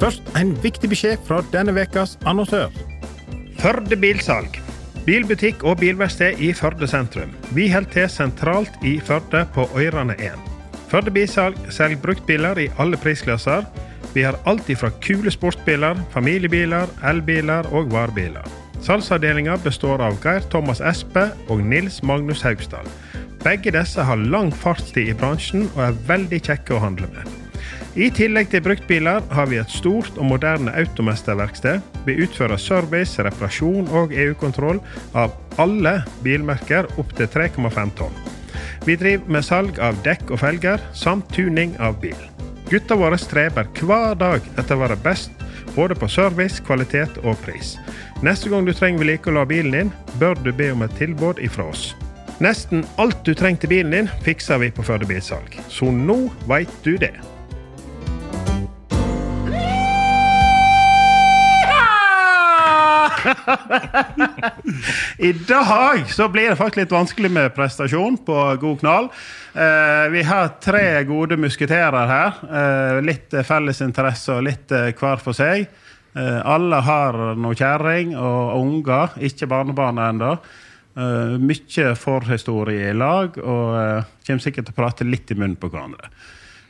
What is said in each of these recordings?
Først en viktig beskjed fra denne ukas annonsør. Førde Bilsalg. Bilbutikk og bilverksted i Førde sentrum. Vi holder til sentralt i Førde på Øyrane 1. Førde Bilsalg selger bruktbiler i alle prisklasser. Vi har alt ifra kule sportsbiler, familiebiler, elbiler og varebiler. Salgsavdelinga består av Geir Thomas Espe og Nils Magnus Haugstad. Begge disse har lang fartstid i bransjen og er veldig kjekke å handle med. I tillegg til bruktbiler har vi et stort og moderne automesterverksted. Vi utfører service, reparasjon og EU-kontroll av alle bilmerker opp til 3,5 tonn. Vi driver med salg av dekk og felger, samt tuning av bil. Gutta våre streber hver dag etter å være best både på service, kvalitet og pris. Neste gang du trenger vedlikehold av bilen din, bør du be om et tilbud ifra oss. Nesten alt du trenger til bilen din, fikser vi på Førde Bilsalg. Så nå veit du det. I dag så blir det faktisk litt vanskelig med prestasjon på god knall. Eh, vi har tre gode musketerer her. Eh, litt felles interesse og litt eh, hver for seg. Eh, alle har noe kjerring og unger, ikke barnebarn ennå. Uh, mye forhistorie i lag, og uh, kommer sikkert til å prate litt i munnen på hverandre.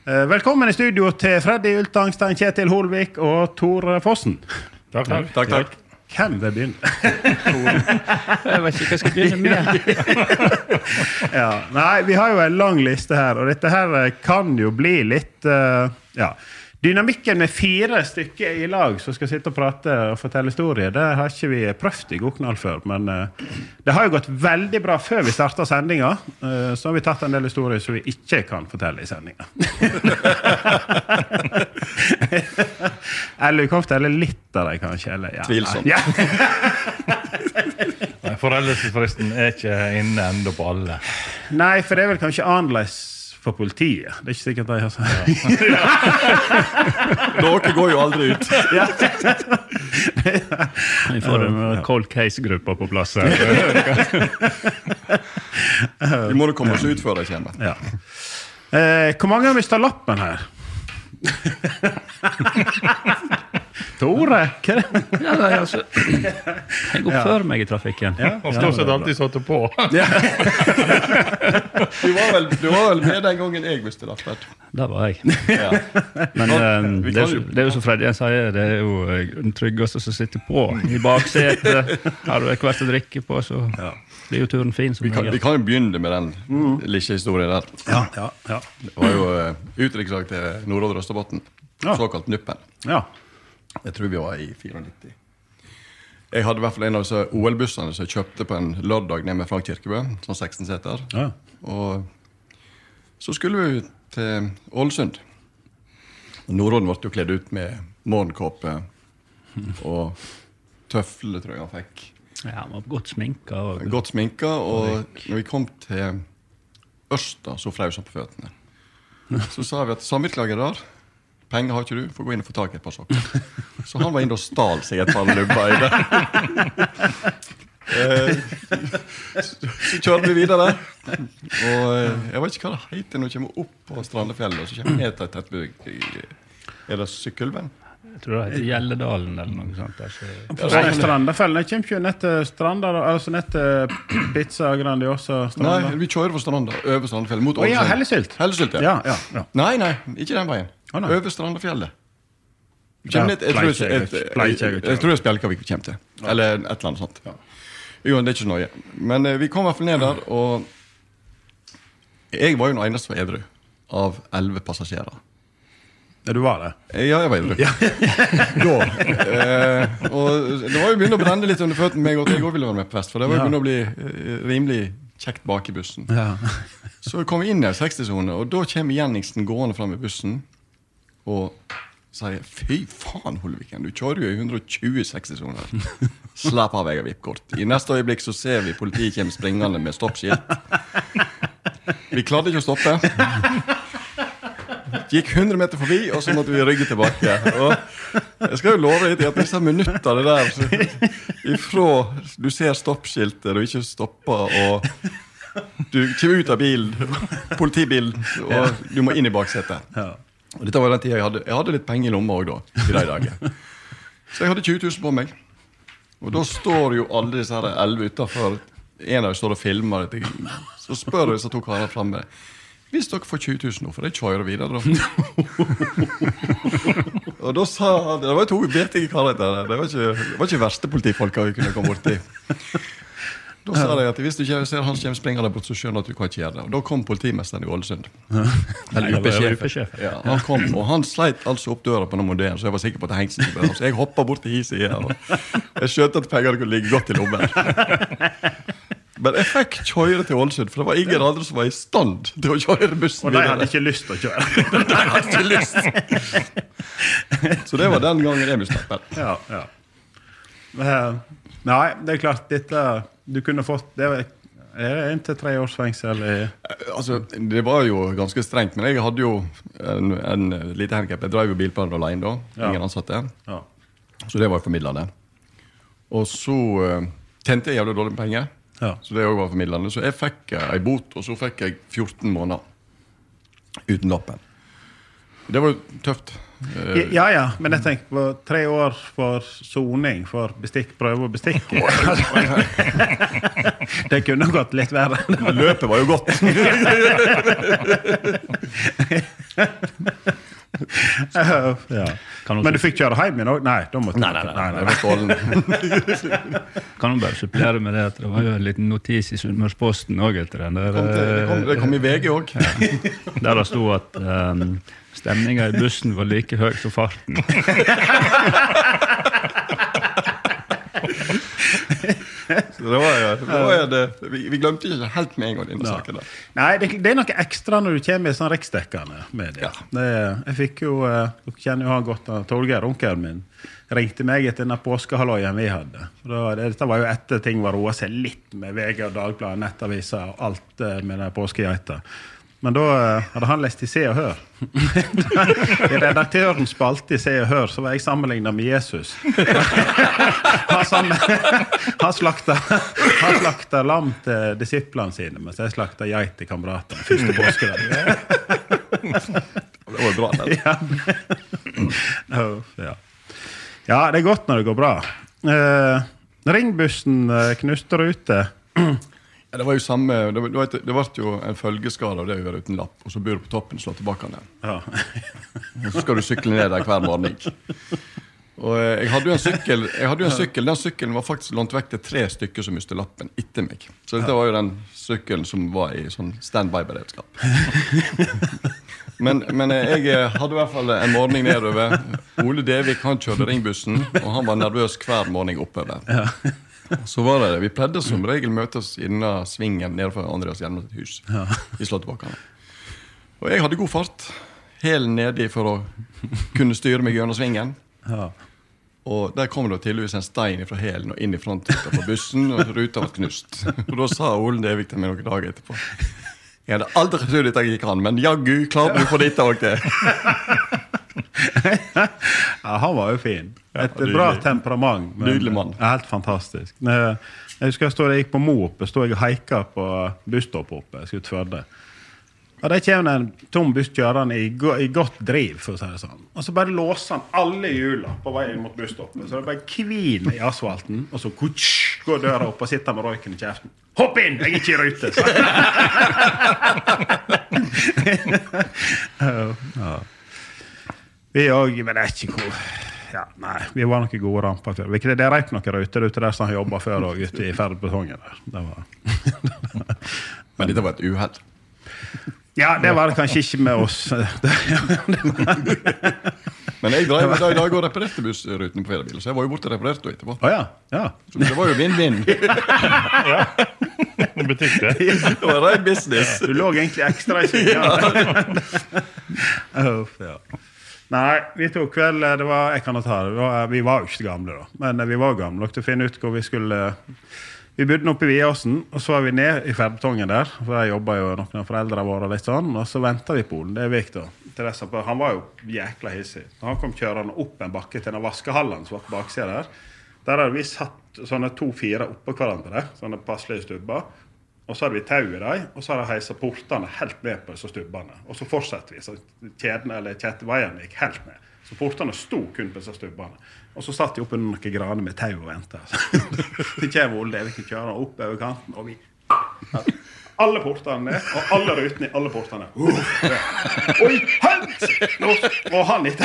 Eh, velkommen i studio til Freddy Ultangstein, Kjetil Holvik og Tore Fossen. Takk, takk. takk, takk. Hvem vil begynne? Jeg vet ikke hva jeg skal begynne med. ja, nei, vi har jo en lang liste her, og dette her kan jo bli litt uh, Ja. Dynamikken med fire stykker i lag som skal sitte og prate og fortelle historier, det har ikke vi prøvd i Goknall før. Men eh, det har jo gått veldig bra før vi starta sendinga. eh, så har vi tatt en del historier som vi ikke kan fortelle i sendinga. eller vi kan fortelle litt av dem, kanskje. Eller, ja. Tvilsomt. Ja. Foreldelsesfristen er ikke inne ennå på alle. Nei, for det er vel kanskje annerledes for politiet. Det er ikke sikkert de har sagt Dere går jo aldri ut. Vi får en cold case-gruppe på plass her. Vi må da komme oss ut før de kommer. Ja. Eh, hvor mange har mista lappen her? Tore? Hva er det? Ja, nei, altså, jeg oppfører meg i trafikken. Og stort sett alltid satt på. Du var, vel, du var vel med den gangen jeg mistet lappen? Det var jeg. Ja. Men um, det, er, jo- det er jo som Freddy sier, det er jo eh, den tryggeste som sitter på i baksetet. Har du hvert å drikke på, så blir jo turen fin. som Vi kan, vi kan jo begynne med den lille historien der. Ja, ja, ja. Det var jo uh, utdrikningslag til Nordre Østerbotn. Ja. Såkalt Nuppen. ja. Jeg tror vi var i 94. Jeg hadde i hvert fall en av disse OL-bussene som jeg kjøpte på en lørdag nede med Frank Kirkebø. Sånn 16 seter. ja. Og så skulle vi til Ålesund. Og Nordodden ble jo kledd ut med morgenkåpe og tøfler, tror jeg han fikk. Ja, han var godt sminka. Og, Godt sminka. Og når vi kom til Ørsta, så fraus han på føttene. Så sa vi at samvirkelaget er der. Penger har ikke du, får gå inn og få tak i et par sokker. Så han var inne og stal seg et par lubber i det. Eh, Så kjørte vi videre. Og eh, jeg vet ikke hva det heter når vi kommer opp på Strandefjellet. Og så kommer ned til et tettbygg. Er det Sykkylven? jeg tror det heter Gjelledalen eller noe sånt. Altså. Strandafellen kommer ikke ned til Stranda, altså ned til Pizza Grandiosa Nei, vi kjører fra Stranda over Strandefjellet mot Å ja, Hellesylt. Hellesylt, ja. Ja, ja, ja. Nei, nei, ikke den veien. Å, nei. Over Strandafjellet. Ja, jeg, tror jeg, jeg- tror det er Spjelkavik vi kommer til. Eller et eller annet sånt. Jo, det er ikke så nøye. Men eh, vi kom i hvert fall ned der, og jeg var jo den eneste som var edru av elleve passasjerer. Ja, du var det? Eh, Ja, jeg var edru. da. Eh, og det var jo begynt å brenne litt under føttene jeg òg ville være med på fest. For det var jo begynt å bli eh, rimelig kjekt bak i bussen. Ja. Så kom vi inn i en 60-sone, og da kommer Jenningsen gående fram i bussen og sier Fy faen, Holviken, du kjører jo i 120 60-soner. Slapp av, jeg har VIP-kort. I neste øyeblikk så ser vi politiet komme springende med stoppskilt. Vi klarte ikke å stoppe. Gikk 100 meter forbi, og så måtte vi rygge tilbake. Og jeg skal jo love deg at disse minuttene der så- ifra du ser stoppskiltet og ikke stopper, og du kommer ut av bilen, politibilen, og du må inn i baksetet. Og dette var den tida jeg hadde, jeg hadde litt penger i lomma òg da. i de dager. Så jeg hadde 20 000 på meg. Og da står jo alle disse her elleve utafor. En av dem står og filmer. dette. Så spør disse to karene framme. Hvis dere får 20 000 nå, får jeg kjøre videre, da. og da sa Det var to vettige karer, der. Det var ikke, det var ikke verste politifolka vi kunne komme borti. Da sa de at hvis du ikke ser han kommer springende bort, så skjønner du at du kan ikke gjøre det. Og da kom politimesteren i Ålesund. Eller UP-sjefen. Ja, han kom, og han sleit altså opp døra på den modellen, så jeg var sikker på at det skulle være Så jeg hoppa bort til hiset igjen. og jeg skjønte at pengene kunne ligge godt i lommen. Men jeg fikk kjøre til Ålesund, for det var ingen andre som var i stand til å kjøre bussen Og de hadde ikke lyst til å kjøre. De hadde ikke lyst. Så det var den gangen jeg ble lappen. ja, ja. Nei, det er klart, dette Du kunne fått det er er inntil tre års fengsel i Altså, Det var jo ganske strengt, men jeg hadde jo en, en lite handikap. Jeg drev jo bilplaner alene da. Ja. Ingen ansatte. ja. Så det var formidlende. Og så uh, tjente jeg jævlig dårlig med penger. Ja. Så det var formidlende. Så jeg fikk uh, ei bot, og så fikk jeg 14 måneder uten lappen. Det var jo tøft. Eh, Ja ja, men jeg tenker på tre år for soning for bestikk, prøve å bestikke. det kunne gått litt verre. Løpet var jo godt. ja. Kan Men du fikk kjøre hjem igjen òg? Nei, da måtte Nei, nei, nei. kan du bare supplere med det at det var jo en liten notis i Sunnmørsposten òg etter den. Der, Det kom, til, det, kom, det kom i VG òg. der det sto at um, stemninga i bussen var like høy som farten. Så det var jo, det var jo det, vi, vi glemte ikke helt med en gang denne saken. Da. Nei, det, det er noe ekstra når du kommer i sånn riksdekkende media. Det, jeg fikk jo, eh, Dere kjenner jo han godt, Torgeir, onkelen min, ringte meg etter denne påskehalvøyen vi hadde. Da, det, dette var jo etter ting var roa seg litt med VG og Dagbladet, Nettaviser og alt eh, med den påskegeita. Men da eh, hadde han lest i Se og Hør. I redaktørens spalte i Se og Hør så var jeg sammenligna med Jesus. han, slakta, han slakta lam til disiplene sine, mens jeg slakta geit til kameratene. Første påskedag. Det var bra. det. ja. ja. ja, det er godt når det går bra. Eh, ringbussen eh, knuste rute. Det var jo samme, det, var- det ble jo en følgeskade av det å være uten lapp, og så bor du på toppen og slår tilbake den. Ja. Og så skal du sykle ned der hver morgen. Og eh, jeg hadde jo en sykkel, jo en sykkel Den sykkelen var faktisk lånt vekk til tre stykker som mistet lappen etter meg. Så dette var jo den sykkelen som var i sånn standby-beredskap. Men, men eh, jeg eh, hadde i hvert fall en morgen nedover. Ole Devik han kjørte ringbussen, og han var nervøs hver morgen oppover. Så var det, Vi pleide som regel møtes i denne svingen nede for Andreas Hjelmes hus. i Slåttebakkene. Og jeg hadde god fart. Hælen nedi for å kunne styre meg gjennom svingen. Ja. Og der kom det tydeligvis en stein fra hælen og inn i frontruta på bussen, og ruta ble knust. Og da sa Ole Devik til meg noen dager etterpå Jeg hadde aldri trodd dette gikk an, men jaggu klarte du å få dette òg til. ja, han var jo fin. Et ja, bra temperament. men- Nydelig mann. Helt fantastisk. Jeg husker jeg, stod, jeg gikk på Mo oppe, stod jeg og haika på busstoppet oppe. Jeg skulle til Førde. Og Der kommer en tom buss kjørende i, go i godt driv. for å si det sånn. Og så bare låser han alle hjula på vei mot busstoppet. Så det bare kvin i asfalten, og så kutsch, går døra opp og sitter med røyken i kjeften. Hopp inn! Jeg er ikke i rute! ja. Vi òg, men det er ikke hvor ja, Nei, vi var noen gode ramper før. Vi- Det røyk noen ruter ute der som har jobba før òg, ute i Ferdbetongen der. Det var Men dette var et uhell. Ja, det var det kanskje ikke med oss. Men jeg drev i dag og reparerte bussruten på feriebil, så jeg var jo borte og reparerte henne etterpå. Oh, ja. ja. Så det var jo vinn-vinn. butikk, det. Det var rein business. Du lå egentlig ekstra i skyggen. Uff, ja. Nei, vi tok vel det var, Jeg kan ta det. var, vi var jo ikke gamle, da. Men vi var gamle nok til å finne ut hvor vi skulle Vi bodde oppe i Viåsen, og så var vi ned i Ferdbetongen der. For der jobba jo noen av foreldrene våre, litt sånn, og så venta vi på Olen. Det dess at han var jo jækla hissig. Han kom kjørende opp en bakke til den vaskehallen som var på baksida der. Der hadde vi satt sånne to-fire oppå hverandre, sånne passelige stubber. Og så hadde vi tau i dem, og så hadde de heisa portene helt ned på disse stubbene. Og så fortsatte vi. Så kjeden, eller kjetteveiene gikk helt ned. Så portene sto kun på disse stubbene. Og så satt de oppunder noen graner med tau og venta. Så kommer Devik kjørende opp over kanten, og vi alle portene ned, og alle rutene i alle portene. Uh, ja. Oi, hent! Og- må han litt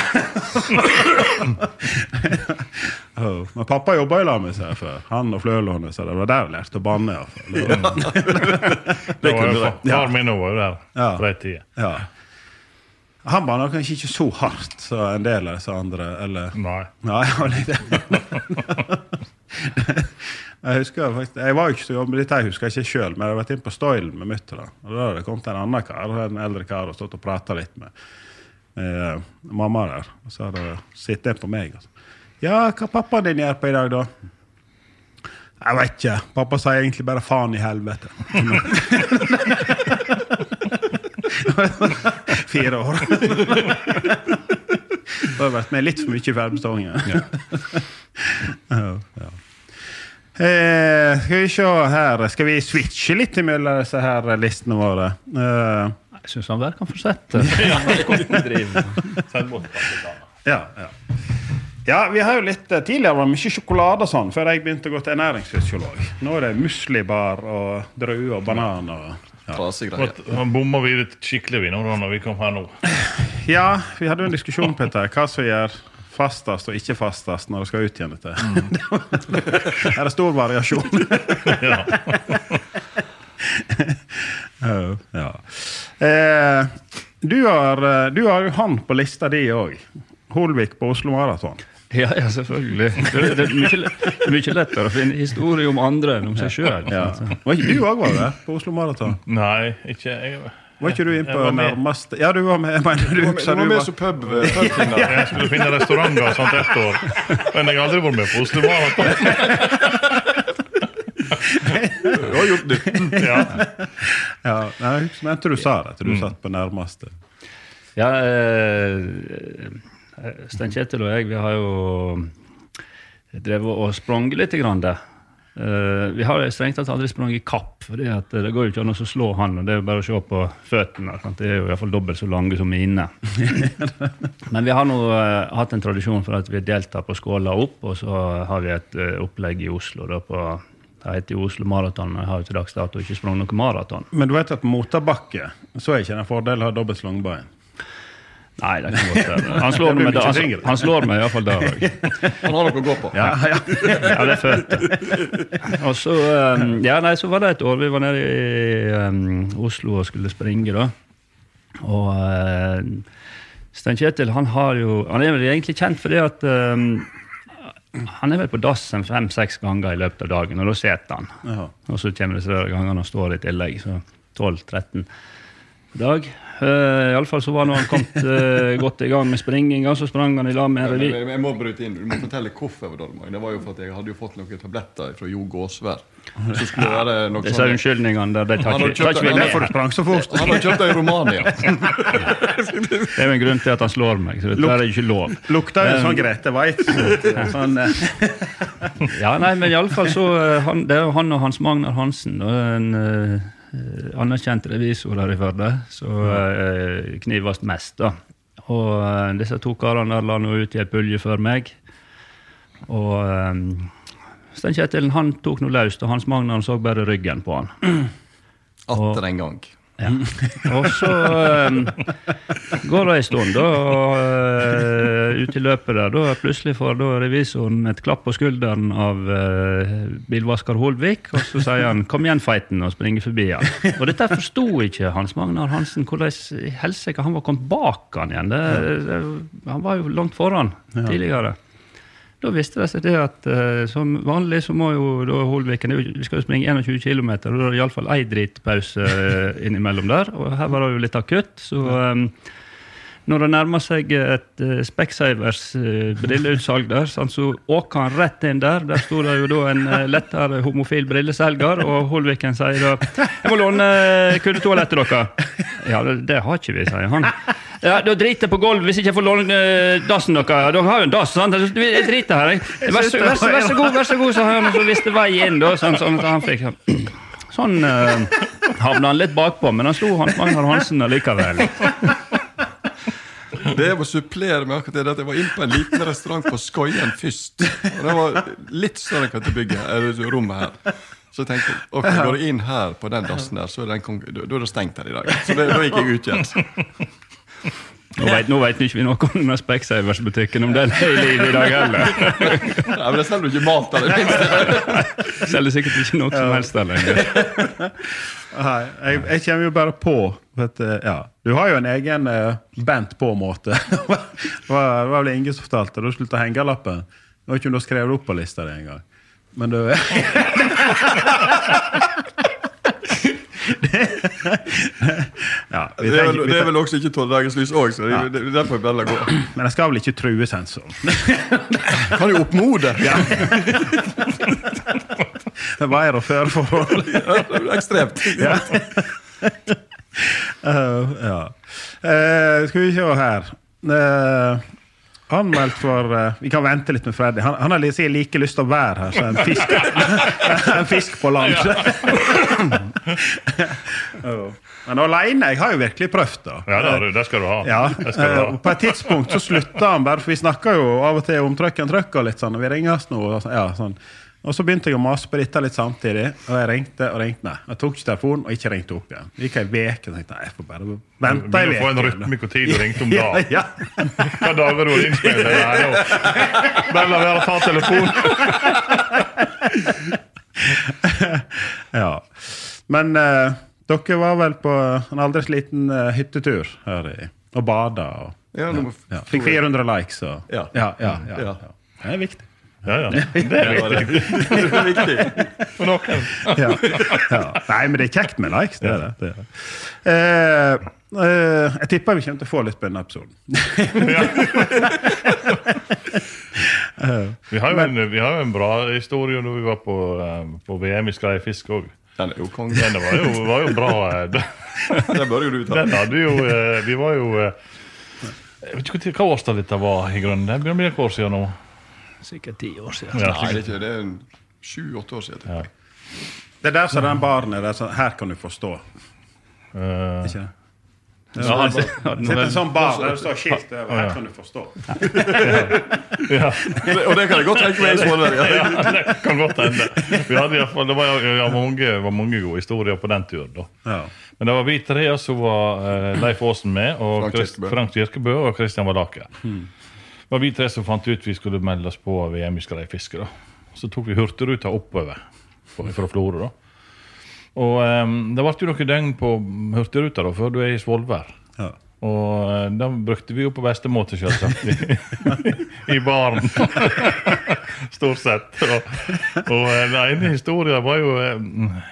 Oh, Men pappa jobba i lag med seg før. Han og flølånet, så det var der jeg lærte å banne. i hvert fall. Det var jo kunne far- Far min var jo der Ja. på den tida. Ja. Han banna kanskje ikke så hardt som en del av disse andre. Eller Nei. Nei, jeg husker faktisk, jeg var jo ikke så gammel, dette jeg husker ikke sjøl, men jeg har vært inne på Stoilen med mutter'n. Og da hadde det kommet en annen kar, en eldre kar, og stått og prata litt med, med mamma der. Og så hadde hun sittet på meg. Og så, ja, hva pappaen din gjør på i dag, da? Jeg vet ikke. Pappa sier egentlig bare 'faen i helvete'. Fire år. Du har vært med litt for mye i Fermestången. Ja. ja. Eh, skal vi se her Skal vi switche litt mellom disse her listene våre? Eh, Jeg syns han der kan fortsette. Ja, ja. ja, vi har jo litt eh, Tidligere var det mye sjokolade og sånn, før jeg begynte å gå til ernæringsfysiolog. Nå er det muslibar og druer og banan. og ja. Han bomma vi litt skikkelig vi nå da, når vi kom her nå. ja, vi hadde jo en diskusjon på. Hva som gjør fastest og ikke fastest når det skal ut igjen. dette. Her er stor variasjon. Ja. Ja, ja. Eh, du, har, eh, du har jo han på lista di òg. Holvik på Oslo Maraton. Ja, ja, selvfølgelig. Det, det er mye, mye lettere å finne historier om andre enn om seg sjøl. Ja. Var ikke du òg var der på Oslo Maraton? Nei, ikke jeg. Var ikke du inn på nærmeste Ja, du var med. Mener, du, Du var du med var som pub, pubfinner. Jeg skulle finne restauranter og sånt ett år, men jeg har aldri vært med på Oslobanen. Du har gjort nytten. Ja. ja, nei, jeg husker- mente du sa det, at du satt på nærmeste. Ja, eh, Stein Kjetil og jeg, vi har jo drevet og sprunget litt. Grann det. Eh, vi har strengt tatt aldri sprunget i kapp, for det går jo ikke an å slå han. Det er jo bare å se på føttene. De er jo iallfall dobbelt så lange som mine. Men vi har nå uh, hatt en tradisjon for at vi deltar på Skåla opp, og så har vi et uh, opplegg i Oslo da på det heter jo Oslo Maraton, men jeg har jo til dags dato ikke sprunget noe maraton. Men du vet at motorbakke så er ikke det en fordel å ha dobbelt så lange bein. Nei, det kan godt være. Han slår meg, da- han, han slår meg iallfall der òg. Han har noe å gå på. Ja, ja. Ja, det følte jeg. Og så, um, ja, nei, så var det et år vi var nede i um, Oslo og skulle springe, da. Og uh, Stein Kjetil han har jo Han er vel egentlig kjent for det at um, han er vel på dass en fem-seks ganger i løpet av dagen, og da sitter han. Ja. Og så kommer disse der gangene han står i tillegg, så 12-13 per dag. Uh, Iallfall så var når han kom uh, godt i gang med springinga, så sprang han i lag med en revy. Jeg, jeg må bryte inn. Du må fortelle hvorfor. jeg var dårlig. Det var jo for at jeg hadde jo fått noen tabletter fra Jo Gåsvær. Så skulle det være noe Disse sånn unnskyldningene der, de tar Han har ikke vi med. Derfor sprang så fort. Han har kjøpt det i Romania. Det er jo en grunn til at han slår meg, så dette er ikke lov. Lukta jo sånn Grete Waitz. Sånn, eh, Ja, nei, men iallfall så eh, han, Det er jo han og Hans Magnar Hansen, og en eh, anerkjent revisor her i Førde, som eh, knives mest, da. Og eh, disse to karene der la nå ut i ei pulje før meg. Og eh, Stein Kjetil han tok noe løst, og Hans Magnar så bare ryggen på han. Atter en gang. Ja. Og så um, går det en stund, da, og uh, ut i løpet der, da plutselig får da revisoren et klapp på skulderen av uh, bilvasker Holvik, og så sier han 'kom igjen, feiten', og springer forbi han. Og dette forsto ikke Hans Magnar Hansen, hvordan i helsike han var kommet bak han igjen. Det, det, han var jo langt foran tidligere. Da viste det seg det at uh, som vanlig så må jo da Holviken Vi skal jo springe 21 km, og da er det iallfall ei dritpause eh, innimellom der. Og her var det jo litt akutt, så eh, når det nærmer seg et uh, Specsavers uh, brilleutsalg der, sånn, så åker han rett inn der. Der sto det jo da en uh, lettere homofil brilleselger, og Holviken sier da 'Jeg må låne uh, kundetoalettet deres'. Ja, det, det har ikke vi, sier han. Ja, Da driter jeg på gulvet hvis ikke jeg får låne uh, dassen deres. Dere har jo en dass, sant? Jeg driter her, jeg. Vær så, vær, så, vær så god, vær så god, sa han, og så viste vei inn, da. Sånn, sånn at han fikk sånn Sånn uh, havna han litt bakpå, men han slo Hans Magnar Hansen allikevel. Det jeg må supplere med akkurat det, at jeg var inne på en liten restaurant på Skøyen først. Og Den var litt større enn dette bygget, eller rommet her. Så jeg tenkte ok, går jeg inn her på den dassen der, så er, den, da da er det stengt her i dag. Så det, da gikk jeg ut igjen. Nå vet, nå vet ikke vi noe om den Specsavers-butikken, om den er i live i dag heller. Nei, men det selger jo ikke mat der, det minste. Selger sikkert ikke noe som helst der lenger. Nei, jeg, jeg kommer jo bare på vet, du, ja. Du har jo en egen uh, bent på-måte. det var vel Inge som fortalte. Da slutta hengelappen. Jeg vet ikke om du har skrevet det opp på lista di engang. Men du ja, vi Det er, vel, det er vel også ikke tolv dagers lys òg, så det, det, det er derfor jeg lar gå. Men jeg skal vel ikke true sensoren. Kan jo oppmode. Det var her og før forhold. Ekstremt. Ja. Eh, ja. uh, skal vi se her uh, Anmeldt for Vi kan vente litt med Freddy. Han, han har like, like lyst til å være her som en fisk, en fisk på land. Oh. Men aleine Jeg har jo virkelig prøvd, da. Ja, det, du, det skal du ha. Ja, skal du ha. På et tidspunkt så slutta han bare, for vi snakker jo av og til om trøkken trøkk og litt sånn, og vi ringes nå. Og, så- ja, sånn. Og så begynte jeg å mase på dette litt samtidig, og jeg ringte og ringte. Nei, jeg tok ikke telefonen og ikke ringte opp igjen. Det gikk ei uke, og tenkte nei, jeg får bare vente ei Begynner å få en uke. rytme hvor tid du ringte om Ja, dagen. ja. Hva dager du har innspilt? Nå. Bare la være å ta telefonen. ja. Men uh, dere var vel på en aldri liten eh, hyttetur her i, og bada. Og, Ja, ja. Fikk 400 likes. Og, Ja. Ja, ja, ja, Ja. ja. Det er viktig. Ja, ja. Det er viktig Det er viktig. for noen. ja. ja. Nei, men det er kjekt med likes. Det er det. det, er det. Eh, eh, jeg tipper vi kommer til å få litt på denne episoden. Vi har jo en, vi har jo en bra historie når vi var på, eh, på VM i skreifisk òg. Den er jo konge. Den var jo, var jo bra. eh, Den, bør jo du ta. den hadde jo eh, Vi var jo eh, Jeg vet ikke hva årstall dette var i grunnen. Det begynner å bli et år siden nå. Sikkert ti år siden. Ja, Nei, det er ikke det. er sju-åtte år siden. Ja. Det er der som den baren er. der sånn, her kan du forstå. Uh, Ikke det? ja, han, Sitter en sånn bar der det står skilt over. Her kan du forstå. ja. Det- Og det kan jeg godt tenke meg i Svolvær. Ja. ja, det kan godt hende. Vi hadde i hvert fall, det var, ja, mange, var mange gode historier på den turen. da. Ja. Men det var vi tre, som så var eh, Leif Aasen med, og Frank Kirkebø. Og Kristian Valaker. Det var vi tre som fant ut vi skulle melde oss på VM i skreifiske. Så tok vi Hurtigruta oppover fra Florø. Og um, det ble jo noen døgn på Hurtigruta da, før du er i Svolvær. Ja. Og uh, da brukte vi jo på beste måte, selvsagt. I, i baren. Stort sett. Og, og uh, den ene historien var jo uh,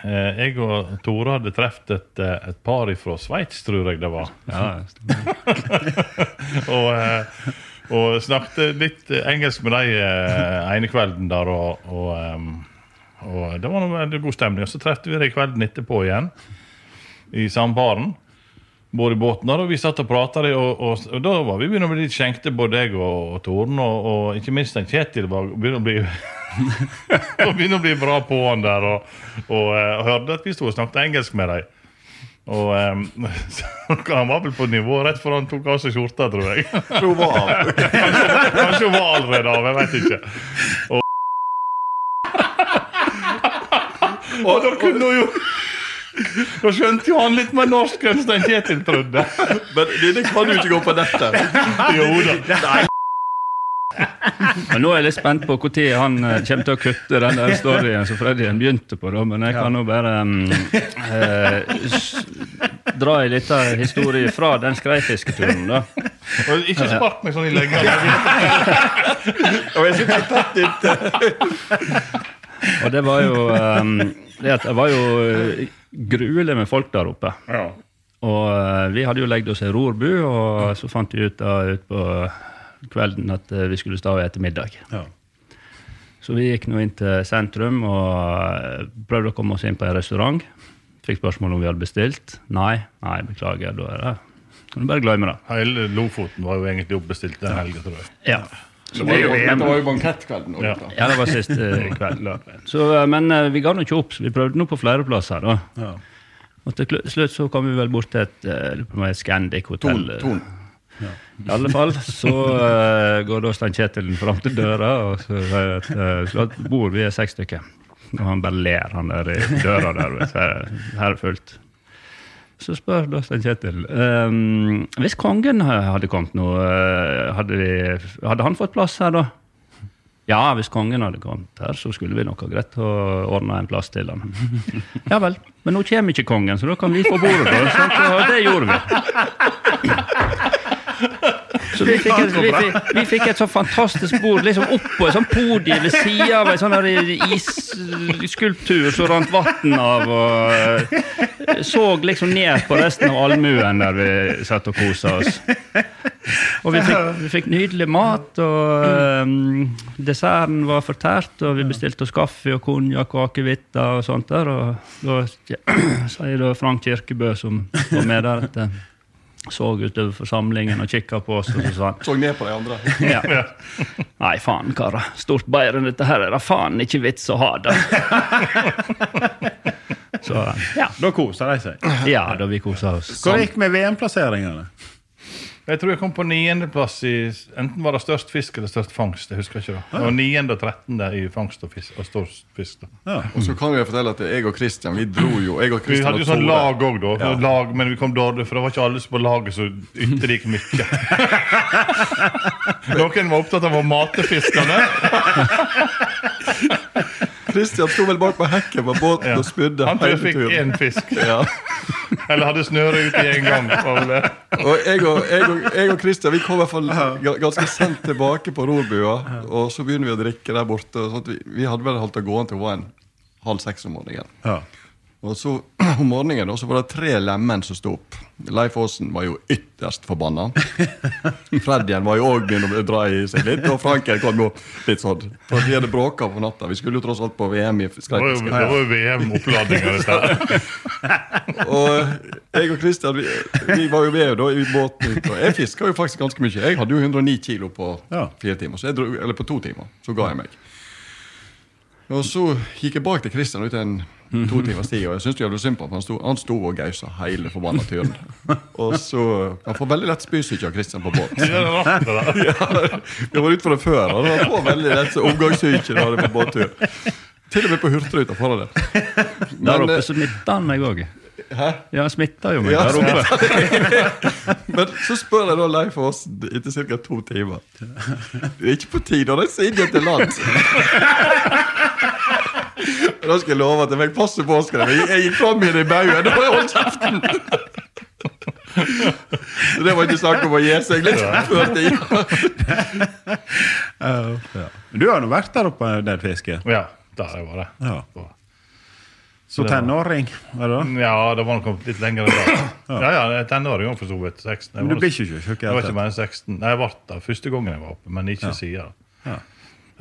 eh, Jeg og Tore hadde truffet et, eh, et par fra Sveits, tror jeg det var. og, eh, og snakket litt engelsk med dem eh, ene kvelden der. Og, og, og det var noe veldig god stemning. Og så treffet vi dem kvelden etterpå igjen i samme baren bor i båten der, og vi satt og prata, og, og, og da var vi begynner å bli litt skjenkte, både jeg og, Toren, og, ikke minst en Kjetil var begynner å bli begynner å bli bra på han der, eh, og hørte at vi sto og snakket engelsk med dem. Og um, så Han var vel på nivå rett før han tok av seg skjorta, tror jeg. Hun var av. Kanskje hun var allerede av, jeg vet ikke. Og, og da kunne hun jo Da skjønte jo han litt mer norsk enn Stein Kjetil trodde. Men det, kan jo ikke gå på nettet. Jo da. Men nå er jeg litt spent på når han eh, kommer til å kutte den der storyen som Freddy begynte på. da, Men jeg kan nå bare um, eh, dra en liten historie fra den skreifisketuren. da. Og ikke spark meg sånn i leggene. Og jeg sitter tett inntil. Og det var jo um, det, det var jo eh, gruelig med folk der oppe. Og eh, vi hadde jo legget oss i rorbu, og så fant vi ut da utpå kvelden at eh, vi skulle stå og spise middag. Ja. Så vi gikk nå inn til sentrum og eh, prøvde å komme oss inn på en restaurant. Fikk spørsmål om vi hadde bestilt. Nei, nei, beklager. Da er det kan du bare glemme det. Hele Lofoten var jo egentlig oppbestilt den helga, tror jeg. Ja. Det var jo, dette var jo bankettkvelden. Ja. Ja, det var siste kveld. Så, eh, men eh, vi ga nå ikke opp, så vi prøvde nå på flere plasser. da. Ja. Og til slutt så kom vi vel bort til et et Scandic hotell. Ton, det I alle fall så uh, går da Stein Kjetil fram til døra og så sier at uh, bord, vi er seks stykker. Og han bare ler, han der i døra der. Her her er fullt. Så spør da Stein Kjetil um, Hvis kongen hadde kommet nå, eh, hadde, vi, hadde han fått plass her da? Ja, hvis kongen hadde kommet her, så skulle vi nok ha greit å ordne en plass til han. Ja vel, men nå kommer ikke kongen, så da kan vi få bordet? Og det gjorde vi. Så vi fikk, et, vi, fikk, vi fikk et så fantastisk bord liksom oppå et sånt podie ved sida av en sånn isskulptur som rant vann av. Og eh, så liksom ned på resten av allmuen der vi satt og kosa oss. Og vi fikk, vi fikk nydelig mat, og um, desserten var fortært, og vi bestilte oss kaffe og konjakk og akevitter og sånt der. Og da sier da Frank Kirkebø, som var med der, at eh, så utover forsamlingen og kikka på oss, og så sa han Så ned på de andre. ja. Nei, faen, karer. Stort bedre enn dette her er det faen ikke vits å ha det. Så ja. Da koser de seg. ja, da vi kosa oss. Hva gikk med VM-plasseringene? Jeg tror jeg kom på niendeplass i Enten var det størst fisk eller størst fangst. jeg husker ikke. Det var niende og trettende i fangst og, fisk, og størst fisk. da. Ja. Og så kan jeg fortelle at jeg og Kristian vi dro jo jeg og Vi hadde jo sånn Tore- lag òg, da. Lag, men vi kom dårlig, for det var ikke alle som på laget som ytte like mye. Noen var opptatt av å mate fiskene. Kristian sto vel bak på hekken på båten Ja. og spydde Han tror jeg fikk én fisk. Ja. Eller hadde snøret ute i en gang. Og jeg og, jeg, og, jeg og Christian vi kom i hvert fall ganske sent tilbake på rorbua. Og så begynner vi å drikke der borte. og sånt. Vi, vi hadde vel holdt det gående til hun var en halv seks om morgenen. Ja. Og så om morgenen da, så var det tre lemen som sto opp. Leif Aasen var jo ytterst forbanna. Freddien var jo òg begynt å dra i seg litt. Og Franken kom jo litt sånn. For vi hadde bråka på natta. Vi skulle jo tross alt på VM i skrekk. det var jo VM-oppladning av dette. Og jeg og Christian vi, vi var jo med da i båten ut. Og jeg fiska jo faktisk ganske mye. Jeg hadde jo 109 kilo på fire timer, dro, eller på to timer. Så ga jeg meg. Og så gikk jeg bak til Christian ut en to timers tid, og jeg syns hadde synd på ham. for Han sto, han sto og gausa hele forbanna turen. Og så Han får veldig lett spysyke av Christian på båt. Er. Ja, vi var ute for det før, og han får veldig lett omgangssyke når han er på båttur. Til og med på Hurtigruta foran han det. Der oppe så smitta han meg òg. Hæ? Ja, han smitta jo meg Ja, der oppe. Men så spør jeg da Leif Aasen etter ca. to timer. Det er ikke på tide å reise inn igjen til land. Og Da skal jeg love at jeg fikk passe på Oskar. jeg gikk fram igjen i baugen. og holdt kjeften! Så det var ikke snakk om å gi seg litt før tid. men Du har nå vært der oppe der fisket? Ja, der jeg var det. Ja. Så tenåring, var det da? Ja, det var nok litt lenger enn det. Ja, ja, tenåring òg, for så vidt. 16. Men du blir ikke tjukk? Jeg var ikke bare 16. Nei, jeg ble første gangen jeg var oppe, men ikke siden. Ja.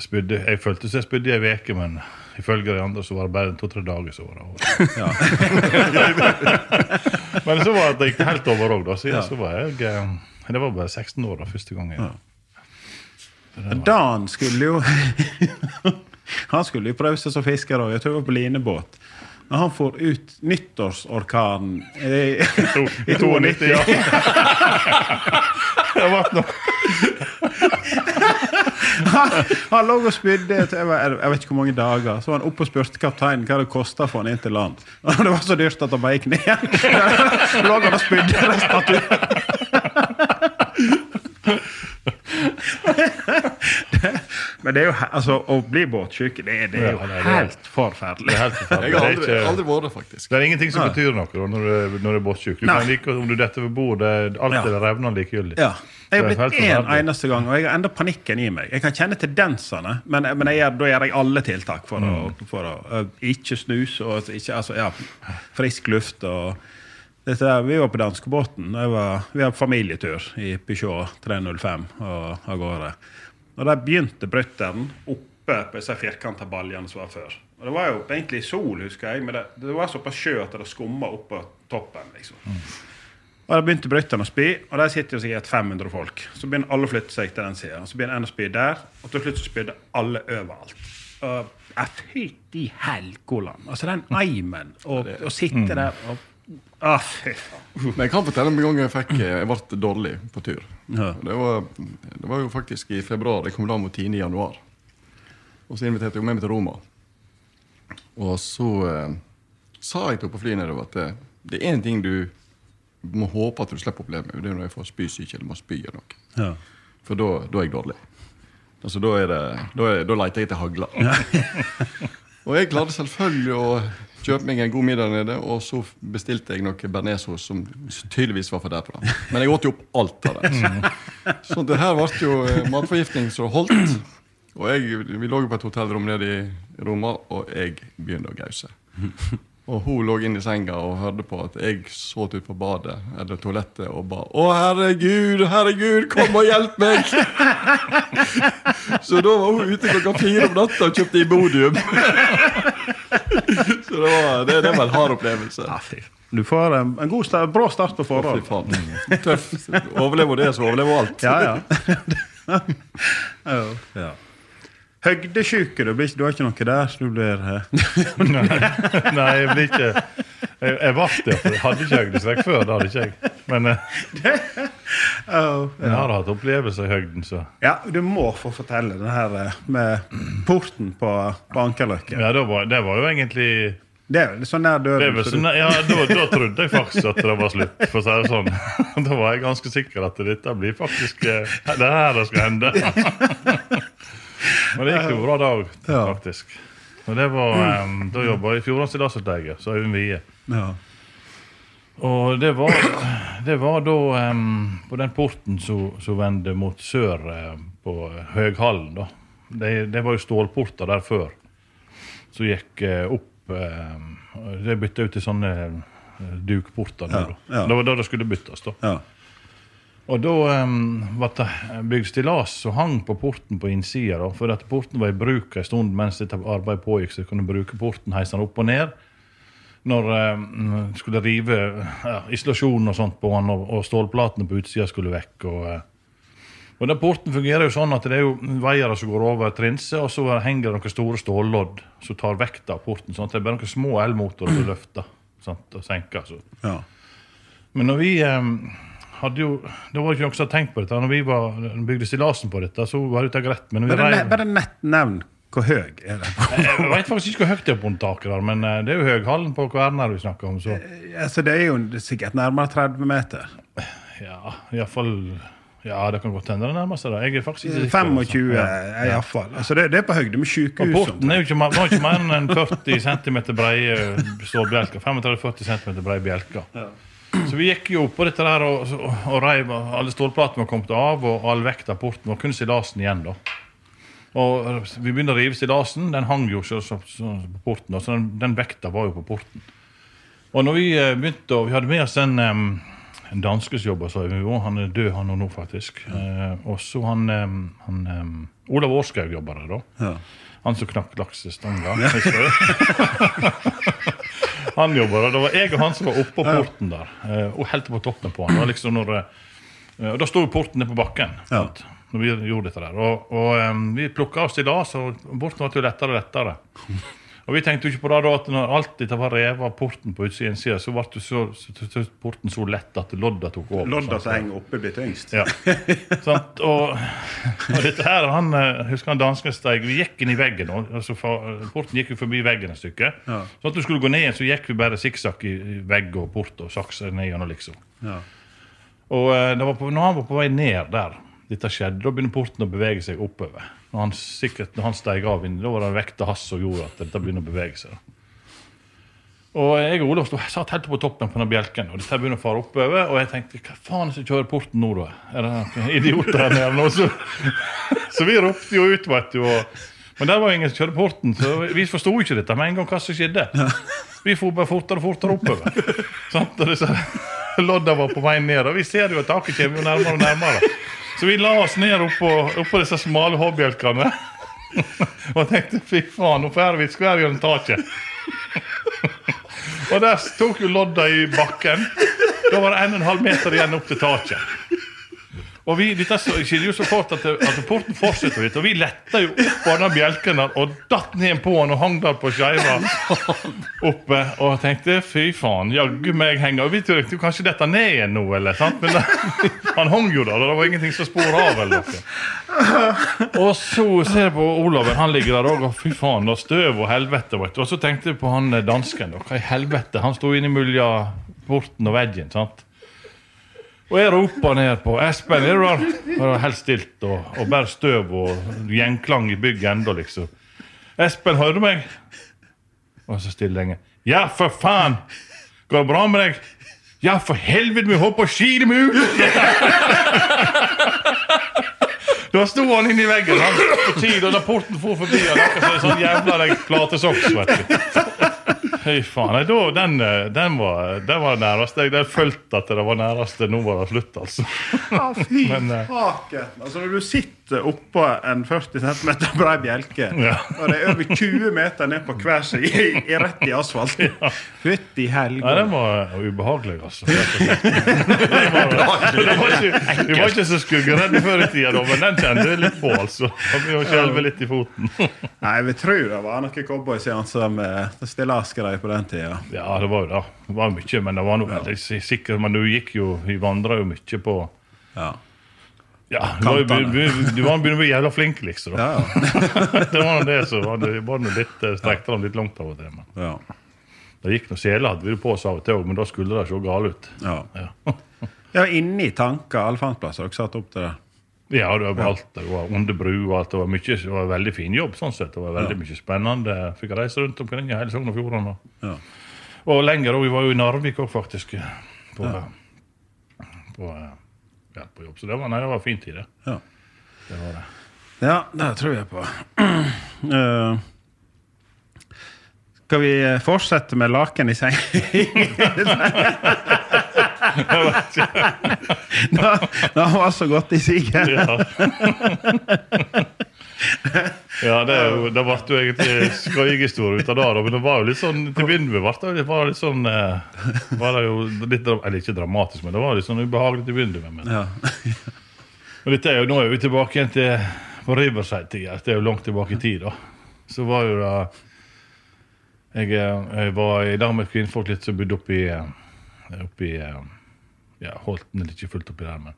Spydde, jeg følte så jeg spydde i ei uke, men ifølge de andre så var det bare to-tre dager. så var det over. men så var det gikk helt over òg, da. Så, så var jeg eh, Det var bare 16 år da, første gang. Jeg, Dan skulle jo Han skulle jo prøve seg som fisker òg. Jeg tror det var på linebåt. Men han får ut nyttårsorkanen i, i 92. ja. det var noe. Han, lå og spydde jeg vet ikke hvor mange dager. Så var han oppe og spurte kapteinen hva det kosta få han inn til land. Og det var så dyrt at han bare gikk ned lå han og spydde resten av turen. Men det er jo altså, å bli båtsjuk, det, det er jo Ja, det helt forferdelig. Er helt forferdelig. Jeg har aldri, aldri vært det, faktisk. Det er ingenting som betyr noe da, når du, når du er båtsjuk. Du Nei. kan like, om du detter ved bordet, alt Ja. er revner likegyldig. Ja. Jeg har blitt én en eneste gang, og jeg har enda panikken i meg. Jeg kan kjenne tendensene, men, men jeg gjør, da gjør jeg alle tiltak for å, Mm. for å øh, ikke snuse og ikke, altså, ja, frisk luft. og der, Vi var på danskebåten. Vi var- familietur i Peugeot 305 og av gårde. Og Der begynte brytteren oppe på disse firkanta baljene som var før. Og Det var jo egentlig sol, husker jeg, men det, det var såpass sjø at det skumma oppå toppen. liksom. Og Da begynte brytteren å spy, og der sitter jo sikkert 500 folk. Så begynner alle å flytte seg til den sida. Så begynner en å spy der, og til slutt så spydde alle overalt. Og Fytti helgoland. Altså, den eimen og å sitte der og ah. Men jeg kan fortelle om en gang jeg fikk Jeg ble dårlig på tur. Ja. Det, var, det var jo faktisk i februar. Jeg kom da mot 10. januar. Og så inviterte jeg med meg til Roma. Og så eh, sa jeg til på flyet nedover at det, det er én ting du må håpe at du slipper å oppleve. Det er når jeg får spysyke eller må spy eller noe. Ja. For da, da er jeg dårlig. Altså, da, er det, da, er, da leter jeg etter hagla. og jeg klarte selvfølgelig å kjøpe meg en god middag nede, og så bestilte jeg noe bearnéssaus som tydeligvis var for derfra. Men jeg åt jo opp alt av det. Så, så det her ble jo eh, matforgiftning som holdt. Og jeg, vi lå på et hotellrom nede i Roma, og jeg begynte å gause. Og hun lå inne i senga og hørte på at jeg så ut på badet eller toalettet og ba Å, herregud, herregud, kom og hjelp meg! Så da var hun ute klokka fire om natta og kjøpte Imodium. Så det var, det, det var en hard opplevelse. Ja. Du får en, en god start, bra start på forhold. faen. Tøff. Overlever det, så overlever alt. Ja, ja. oh. ja. Høgdesjuke, du, du har ikke noe der? Du blir eh, Nei, nei, jeg blir ikke Jeg, jeg ble det, for hadde ikke høydeskrekk før. Det hadde ikke jeg. Men eh, oh, jeg har hatt opplevelser i høgden, så Ja, du må få fortelle det her eh, med porten på, på Ankerløkken. Ja, det var, det var jo egentlig Det er jo litt sånn nær det er døden. vel så sånn, du- ja, da, da trodde jeg faktisk at det var slutt, for å si det sånn. Da var jeg ganske sikker at dette blir faktisk eh, Det er her det skal hende. Men det gikk jo bra da òg, Ja. faktisk. Og det var, eh, Da jobba jeg i Fjordane Stillasutleie, så Øyvind Wie. Ja. Og det var, det var da um, på den porten som vender mot sør uh, på Høghallen. da. Det, det var jo stålporter der før. Som gikk uh, opp uh, Det bytta ut til sånne eh, dukporter. Ja, da. ja. Det var da det skulle byttes. da. Ja. Og da um, ble det bygd stillas som hang på porten på innsida. da, For at porten var i bruk en stund mens dette arbeidet pågikk, så kunne bruke porten, heise den opp og ned. Når uh, skulle rive ja, isolasjonen og sånt på den, og, og stålplatene på utsida skulle vekk. og... eh, og den Porten fungerer jo sånn at det er jo veiere som går over trinset, og så henger det noen store stållodd som tar vekta av porten. sånn at Det er bare noen små elmotorer som løfter sant, og senker. Så. Ja. Men når vi em, hadde jo Det var ikke noen som hadde tenkt på dette. Når vi var, bygde stillasen på dette, så var det greit. Men når vi Bare, ne, bare nett nevn hvor høy er det. Jeg vet faktisk ikke hvor høyt det er på taket, der, men eh, det er jo Høghallen på Kværner vi snakker om. Så altså, det er jo sikkert nærmere 30 meter. ja, iallfall Ja, det kan godt hende det nærmer seg. Jeg er faktisk ikke 25 altså. er iallfall. Altså, det, det er på høyde med sykehus. porten er jo ikke, var ikke mer enn 40 cm breie stålbjelker. 35-40 cm breie bjelker. Så vi gikk jo på dette der og, og, og reiv alle stålplatene var kommet av, og all vekta av porten og kun silasen igjen. da. Og vi begynte å rive stillasen. Den hang jo så, på porten, så den, den vekta var jo på porten. Og når vi eh, begynte, og vi hadde med oss en, em, en danske som jobba vi Han er død, han og nå, faktisk. Eh, og så han, han Olav Årskaug jobba der, da. Ja. Han som knakk laksestanga. Ja. han jobba der. Det var jeg og han som var oppå porten der. eh, Og helt på toppen på han. Det liksom når, eh, og Da sto porten nede på bakken. Ja. sant? Når vi gjorde dette der. Og, og um, vi plukka oss stillas, og porten ble lettere og lettere. Og vi tenkte jo ikke på det da at når alt dette var revet av porten på utsiden, siden, så ble så, så, så, porten så lett at lodda tok over. Lodda som henger oppe, blir tyngst. Ja. Sant? Og, og dette her, han, eh, husker han dansken steg Vi gikk inn i veggen. Altså, porten gikk jo forbi veggen et stykke. Ja. Så at du skulle gå ned så gikk vi bare sikksakk i i vegg og port og saksa ned igjen. og liksom. Ja. Og eh, det var på, når han var på vei ned der, dette skjedde, da begynner porten å bevege seg oppover. Når han, sikkert, når han steg av, inn, da var det vekta hans som gjorde at dette begynner å bevege seg. Og jeg og Olav satt helt på toppen på den bjelken, og dette begynner å fare oppover. Og jeg tenkte hva faen er det som kjører porten nå, da? Er det noen idioter her nede nå? Så, så vi ropte jo ut, vet du. Og, men der var jo ingen som kjørte porten, så vi forsto ikke dette med en gang hva som skjedde. Vi for bare fortere og fortere oppover. Sant? Og disse lodda var på vei ned, og vi ser jo at taket kommer jo nærmere og nærmere. Så vi la oss ned oppå, oppå disse smale hobbjelkene og tenkte fy faen, nå får vi skvær gjennom taket. Og der tok jo lodda i bakken. Da var det 1,5 meter igjen opp til taket. Og vi, dette skjedde jo så fort at, at porten fortsetter litt, og vi letta jo opp på den bjelken der og datt ned på den og hang der på skeiva oppe. Og tenkte fy faen, jaggu meg henger Og vi trodde kanskje dette ned igjen nå, eller sant? Men det, han hang jo der, og det var ingenting som spor av. eller noe. Og så ser jeg på Olaven, han ligger der òg, og fy faen, og støv og helvete. vet du. Og så tenkte jeg på han dansken. og Hva i helvete? Han sto innimellom porten og veggen. sant? Og jeg roper ned på Espen, er du der? Det var helt stilt og, og bare støv og gjenklang i bygget ennå, liksom. Espen, hører du meg? Og så stille lenge. Ja, for faen! Går det bra med deg? Ja, for helvete, vi holder på å skire meg ut! Da sto han inni veggen han, på tid, og da porten for forbi han, akkurat som en sånn jævla deg platesoks. Fy faen. Nei, da, den, eh, den, var, den var nærmest. Jeg følte at det var nærmest. Nå var det slutt, altså. Ja, fy Men, eh, faken. Altså, når du sitter oppå en 40 cm brei bjelke, Ja. og det er over 20 meter ned på hver side, rett i asfalt Fytti helga. Nei, den var ubehagelig, altså. vi var ikke så skuggeredde før i tida, men den kjente jeg litt på. altså. Vi var skjelve litt i foten. Nei, vi tror det var noen cowboyseanser med stillasgreier på den tida. Ja, det var jo det. Det var mye, men det var noe ja. sikkert. Men du gikk jo, vi vandra jo mye på Ja. Ja, du du, var begynner å bli jævla flink, liksom. Ja, det var det som var det var litt, eh, strekte dem litt langt av og til. Men ja. det gikk noe seler hadde vi på oss av og til men da skulle det se gale ut. ja. Ja. ja inni tanker, allfangsplasser, har dere satt opp til det? Ja, det var alt. Det var under bru og alt. Det var, mye, det var veldig fin jobb. sånn sett. Det var veldig mye spennende. Fikk reise rundt omkring i hele Sogn og Fjordane. Ja. Og lenger òg. Vi var jo i Narvik òg, faktisk. På, på, ja, på jobb. Så det var, nei, det var fint i det. Ja. det, var det. Ja, det tror jeg på. Uh, skal vi fortsette med laken i seng? da, da var så godt i siget. Ja. ja, det, jo, det ble jo egentlig skøyehistorie ut av det, men det var jo litt sånn til å begynne med. ble det var litt sånn eh, var det jo litt, Eller ikke dramatisk, men det var litt sånn ubehagelig til å begynne med. Ja. og dette er jo, nå er vi tilbake igjen til på Riverside-tida. Det er jo langt tilbake i tid, da. Så var jo da Jeg, eh, jeg var i lag med kvinnfolk litt som bodde oppi eh, oppi eh, ja, Holten, den ikke fullt oppi der, men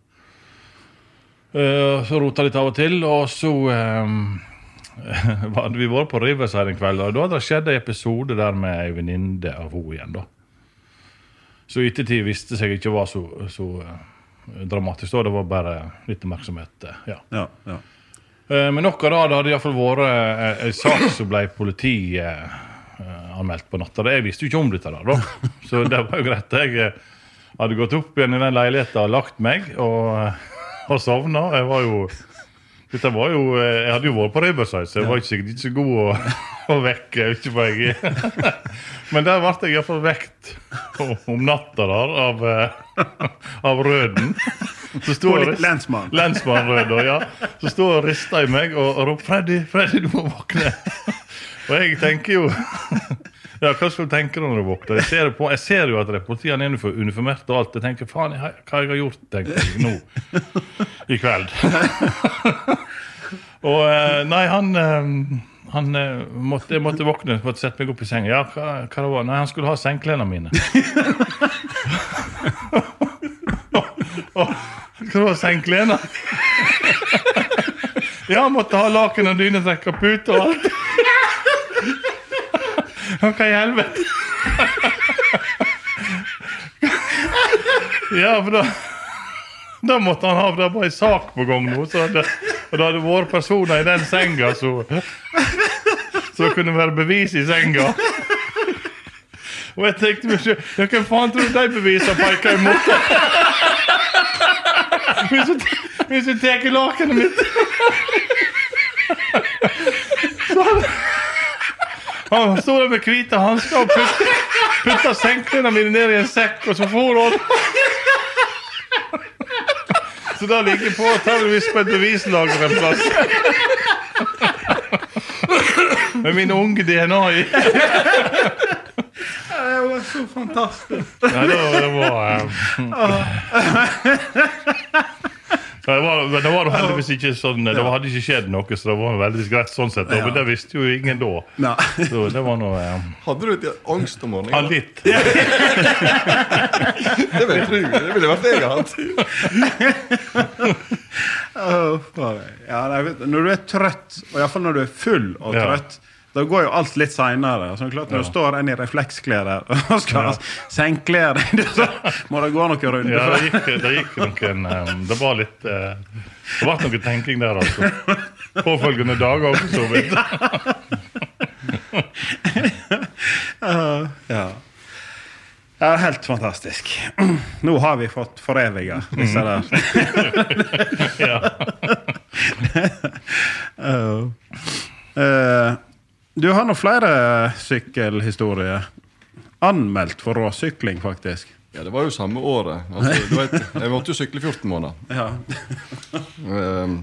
uh, Så rota litt av og til, og så um, hadde vi vært på Riverside en kveld, og da hadde det skjedd en episode der med ei venninne av henne igjen. da. Så i ettertid viste seg ikke var så, så eh, dramatisk. da, Det var bare litt oppmerksomhet. eh, ja. Ja, ja. Uh, Men noe av det det hadde iallfall vært ei sak som ble politi eh, eh, anmeldt på natta. Jeg visste jo ikke om dette, der, da. så det var jo greit. Jeg eh, hadde gått opp igjen i den leiligheten og lagt meg og, eh, og sovna. Jeg var jo dette var jo, eh, Jeg hadde jo vært på Riverside, så jeg var ikke sikkert ikke så god å, å vekke. ikke hva jeg Men der ble jeg iallfall vekt om, natta der av, eh, av Røden. Så sto Poli- lensmann. Ja. Så sto og rista i meg og ropte 'Freddy, Freddy, du må våkne'. Og jeg tenker jo Ja, Hva skal du tenke når du våkner? Jeg ser, på, jeg ser jo at det er er uniformert og alt. Jeg tenker faen, hva hva jeg har gjort tenker jeg, nå i kveld? og eh, nei, han eh, han eh, måtte, Jeg måtte våkne måtte sette meg opp i senga. Ja, hva, hva det var? Nei, han skulle ha sengeklærne mine. Hva var sengeklærne? Ja, måtte ha laken og dynetrekk og pute og alt. Hva i helvete? Ja, for da Da måtte han ha Det var en sak på gang nå. Så det, og det hadde vært personer i den senga som kunne være bevis i senga. Og jeg tenkte meg sjøl ja, Hvem faen tror du de bevisene peker imot? Hvis du tar lakenet mitt Så han- Han sto der med hvite hansker og putta, putta senklene mine ned i en sekk, og så for han. Så da ligger på antakeligvis på et bevislager en plass. Med min unge DNA i. Det var så fantastisk. Nei, det var, det var eh, det var, men det var heldigvis ikke sånn Det hadde ikke skjedd noe, så det var veldig greit sånn sett. Ja. Men det visste jo ingen da. Nei. Så det var noe eh, Hadde du litt angst om Ja, litt. Det vil jeg tro. Det ville vært jeg hatt. Åh. Ja, når du er trøtt, og iallfall når du er full og Ja. Da går jo alt litt seinere. Altså, klart, når Ja. du står en i refleksklær der og skal senke så må det gå noen runder. Ja, det gikk, det gikk noen eh, Det var litt eh, Det ble noe tenking der, altså. Påfølgende dager også, så vidt. Ja. ja. Ja, helt fantastisk. Nå har vi fått foreviga disse der. Ja. Eh, du har nå flere sykkelhistorier. Anmeldt for råsykling, faktisk. Ja, det var jo samme året. Altså, vet, jeg måtte jo sykle i 14 måneder. Ja. Um,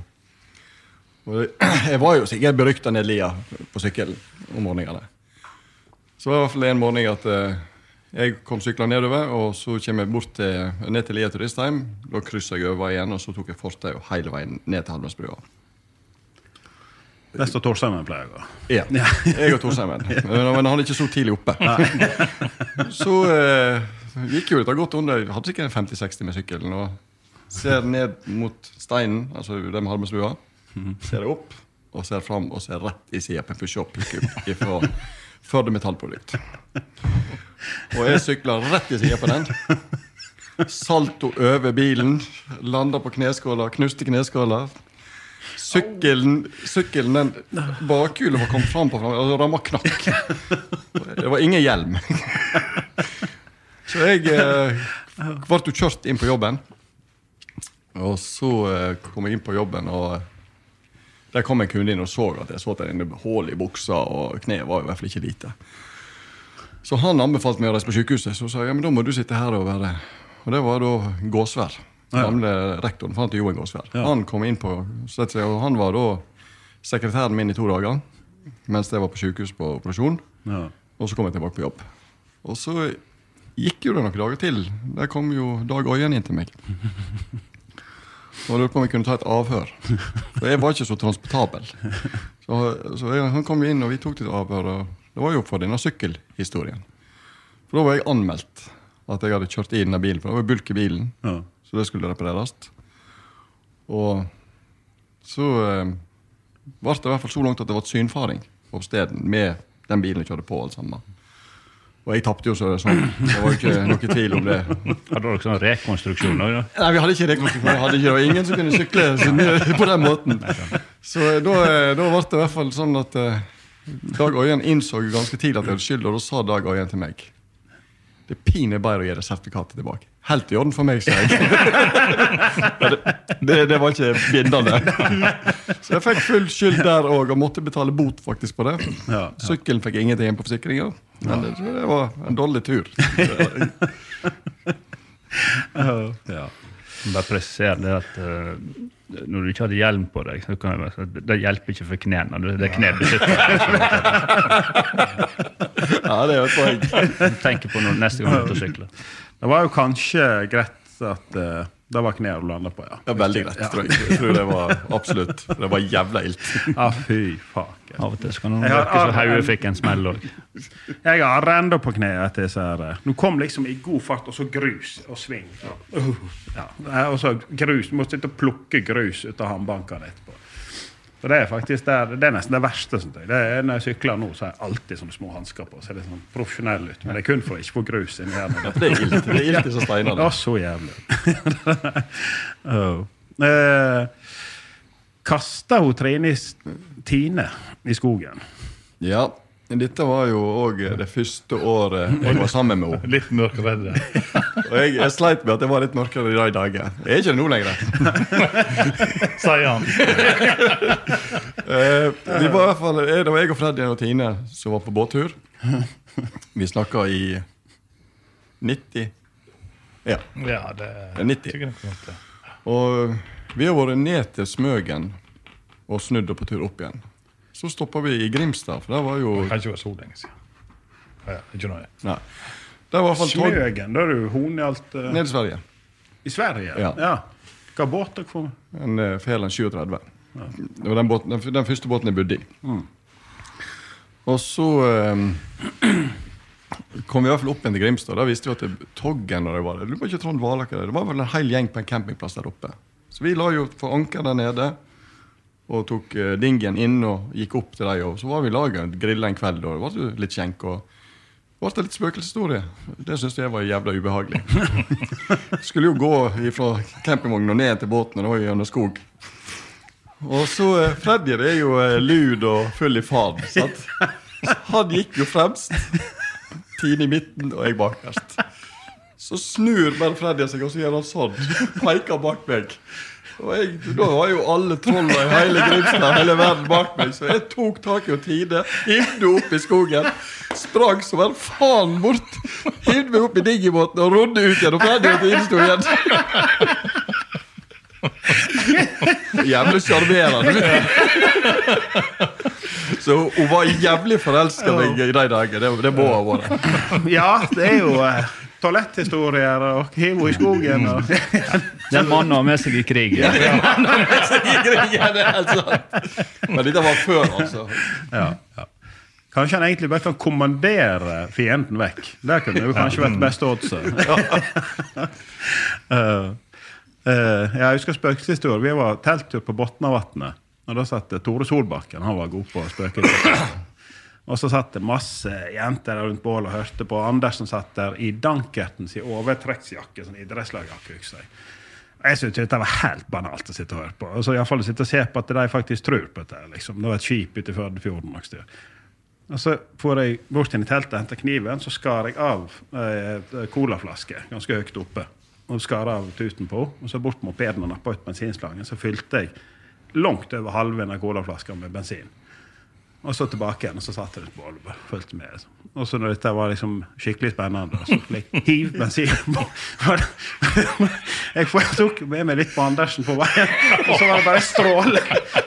jeg var jo sikkert berykta ned lia på sykkel om morgenene. Så var det i hvert fall en morgen at uh, jeg kom sykla nedover, og så kommer jeg bort til, ned til Lia turistheim. Da kryssa jeg over veien, og så tok jeg fortau hele veien ned til Halmensbrua. Der av Torsheimen pleier å gå. Ja. Jeg og Torsheimen. Men, han er ikke så tidlig oppe. Så eh, gikk jo dette godt under. Jeg hadde sikkert en 50-60 med sykkelen. Og ser ned mot steinen, altså det med Halmensbrua. Ser jeg opp, og ser fram og ser rett i sida på en push-up fra Førde Metallprodukt. Og jeg sykler rett i sida på den. Salto over bilen. Landa på kneskåla, knuste kneskåla. Sykkelen, sykkelen den bakhjulet var kommet fram på og ramma knakk. Det var ingen hjelm. Så jeg eh, ble jo kjørt inn på jobben. Og så eh, kom jeg inn på jobben, og der kom en kunde inn og så at jeg så der inne hull i buksa, og kneet var i hvert fall ikke lite. Så han anbefalte meg å reise på sykehuset. Så sa jeg ja, men da må du sitte her og være Og det var da Gåsvær. Gamle rektoren. heter Joen Gåsvær. Ja. Han kom inn på og han var da sekretæren min i to dager. Mens jeg var på sykehus på operasjon. Ja. Og så kom jeg tilbake på jobb. Og så gikk jo det noen dager til. Der kom jo Dag Øyen inn til meg. Og lurte på om jeg kunne ta et avhør. For jeg var ikke så transportabel. Så, så jeg, han kom jo inn, og vi tok et avhør. Og det var jo for denne sykkelhistorien. For da var jeg anmeldt at jeg hadde kjørt i denne bilen. For det var bulk i bilen, Ja. Så det skulle repareres. Og så eh, ble det i hvert fall så langt at det ble synfaring på stedet med den bilen jeg kjørte på. alt sammen. Og jeg tapte jo så sånn. Det var jo ikke noe tvil om det. Hadde dere sånn rekonstruksjon òg? Nei, vi hadde ikke rekonstruksjon. Vi hadde ikke, det var ingen som kunne sykle på den måten. Så eh, da, eh, da ble det i hvert fall sånn at eh, Dag Øyen innså ganske tidlig at jeg hadde skyld, og da sa Dag Øyen til meg Det er pinlig bare å gi det sertifikatet tilbake. Helt i orden for meg, sa jeg. Det, det, det var ikke bindende. Så jeg fikk full skyld der òg, og måtte betale bot faktisk på det. Ja, ja. Sykkelen fikk ingenting igjen på forsikringa, men det, det var en dårlig tur. Ja. Bare presisere det at uh, når du ikke hadde hjelm på deg, så kan jeg bare det hjelper ikke for knærne. Det det er knebeskyttelse. Ja, det er jo et poeng. Tenk på når neste gang du er ute og sykler. Det var jo kanskje greit at uh, det var kneet du landa på, ja. Ja, veldig greit, tror jeg. Jeg tror det var absolutt Det var jævla ilt. Ja, fy faen. Av og til skal noen virke som hodet fikk en smell òg. Jeg har renda på kneet etter disse her. eh, Nå kom liksom i god fart, og så grus og sving. Uh, ja. Og så grus. Du må sitte og plukke grus ut av håndbankene etterpå. Så det er faktisk det, det er nesten det verste. Synes. Det er Når jeg sykler nå, så har jeg alltid sånne små hansker på. Så er det sånn profesjonell ut. Men det er kun for å ikke få grus inni her. Det er ilt. Det er ilt i steiner. Å, så jævlig. oh. eh, Kasta hun Trine Tine i skogen? Ja. Dette var jo òg det første året jeg var sammen med henne. Litt mørkredd. Og jeg, jeg sleit med at jeg var litt mørkere i de dager. Jeg er ikke det nå lenger. Sier han. Eh, vi var i hvert fall, eh, Det var jeg og Freddy og Tine som var på båttur. Vi snakka i 90 Ja. Ja, det Det er 90. tykker jeg nok det. Og vi har vært ned til Smøgen og snudd og på tur opp igjen. Så stoppa vi i Grimstad, for det var jo Det kan ikke være så lenge siden. Ja, ja, ikke noe. Nei. Der var i hvert fall tog Smøgen, da er du hon i alt eh, ned i Sverige. I Sverige? Ja. Hva båt dere får? En uh, Fæland 37. Det var den, båten, den, den første båten jeg bodde i. Mm. Og så eh, kom vi i hvert fall opp igjen til Grimstad. Da visste vi at det, Toggen og det var det. Det var ikke Trond Valaker. Det var vel en hel gjeng på en campingplass der oppe. Så vi la jo for anker der nede og tok uh, dingien inn og gikk opp til dem. Så var vi i lag grilla en kveld, og det var jo litt skjenk. og det ble litt spøkelseshistorie. Det syntes jeg var jævla ubehagelig. Skulle jo gå fra campingvogna og ned til båten, og det var gjennom skog. Og så eh, Freddy er jo eh, lud og full i fad. sant? Han gikk jo fremst. Tine i midten og jeg bakerst. Så snur bare Freddy seg, og så gjør han sånn. Peker bak meg. Og jeg, Da var jo alle trollene i hele Grimstad hele verden bak meg, så jeg tok tak i Tide, hivde opp i skogen, sprang som en faen bort, hivde meg opp i digibåten og rodde ut igjen. Og ferdig og Tide sto igjen. Jævlig sjarmerende. Så hun var jævlig forelska meg i de dager. Det, det må ha vært. Ja, det er jo eh, toaletthistorier og hive i skogen. Og, Den mannen har med seg i krig. Ja, det er helt sant. Men dette var før, altså. ja, ja. Kanskje han egentlig bare kan kommandere fienden vekk. Det kunne jo kanskje vært beste oddset. uh, uh, jeg husker spøkelseshistorie. Vi var telttur på Botnavatnet. Og da satt Tore Solbakken. Han var god på spøkelser. Og så satt det masse jenter rundt bålet og hørte på. Andersen satt der i dankerten sin overtrekksjakke, sånn idrettslagjakke. husker jeg. Jeg syntes dette var helt banalt å sitte og høre på. Alle fall å sitte og se på at de faktisk tror på dette. Liksom. Det var et skip ute i Førdefjorden. Og. Og så får jeg bort inn i teltet og henter kniven, så skar jeg av ei colaflaske ganske høyt oppe. Og skar av tuten på Og så bort mopeden og nappa ut bensinslangen. Så fylte jeg langt over halve av colaflaska med bensin. Og så tilbake igjen, og så satt jeg rundt bålet og fulgte med. liksom. Og så når dette var liksom skikkelig spennende, så jeg hive bensin på Jeg tok med meg litt på Andersen på veien, og så var det bare stråle.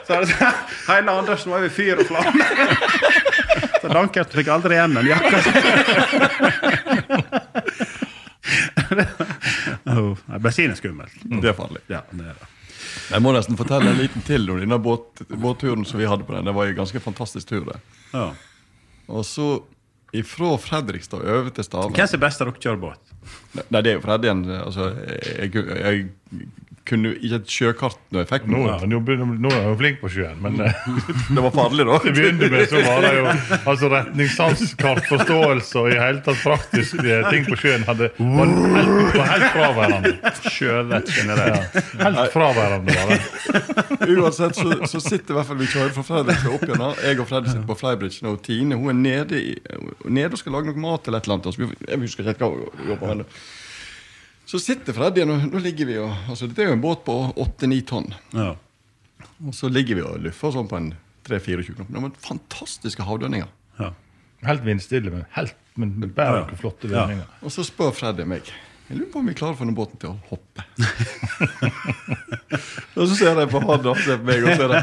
Så det, hele Andersen var over fyr og flamme. Så Dankert fikk aldri igjen den jakka. Bensin er skummelt. Det er farlig. Ja, det er det. Jeg må nesten fortelle en liten til om denne båt, båtturen som vi hadde på den. Det var en ganske fantastisk tur. det. Ja. Og så ifra Fredrikstad over til Stavanger Hvem er best av dere kjører båt? Nei, det er jo Freddy. Altså, jeg, jeg kunne ikke et sjøkart når jeg fikk Nå, den. er han jo, nå er han jo flink på sjøen, men eh, Det var farlig, da. til å begynne med så var det jo altså retningssans, kartforståelse og i hele tatt praktiske ting på sjøen hadde, var helt, var helt fraværende. Sjøvett generelt. Helt fraværende var det. Uansett så, så sitter i hvert fall vi kjører fra Fredrik opp igjen. Jeg og Fredrik sitter på Flybridge nå. Tine hun er nede, i, nede og skal lage noe mat eller et eller annet. Altså, jeg husker ikke helt hva hun jobber med. Så sitter Freddy, nå, nå ligger vi og altså, Dette er jo en båt på 8-9 tonn. Ja. Og så ligger vi og luffer sånn på en 3-24 knop. Det var fantastiske havdønninger. Ja. Helt vindstille, men helt men bare noen flotte Ja. Og så spør Freddy meg Jeg lurer på om vi klarer å få den båten til å hoppe. og så ser jeg på han og ser på meg, og så er det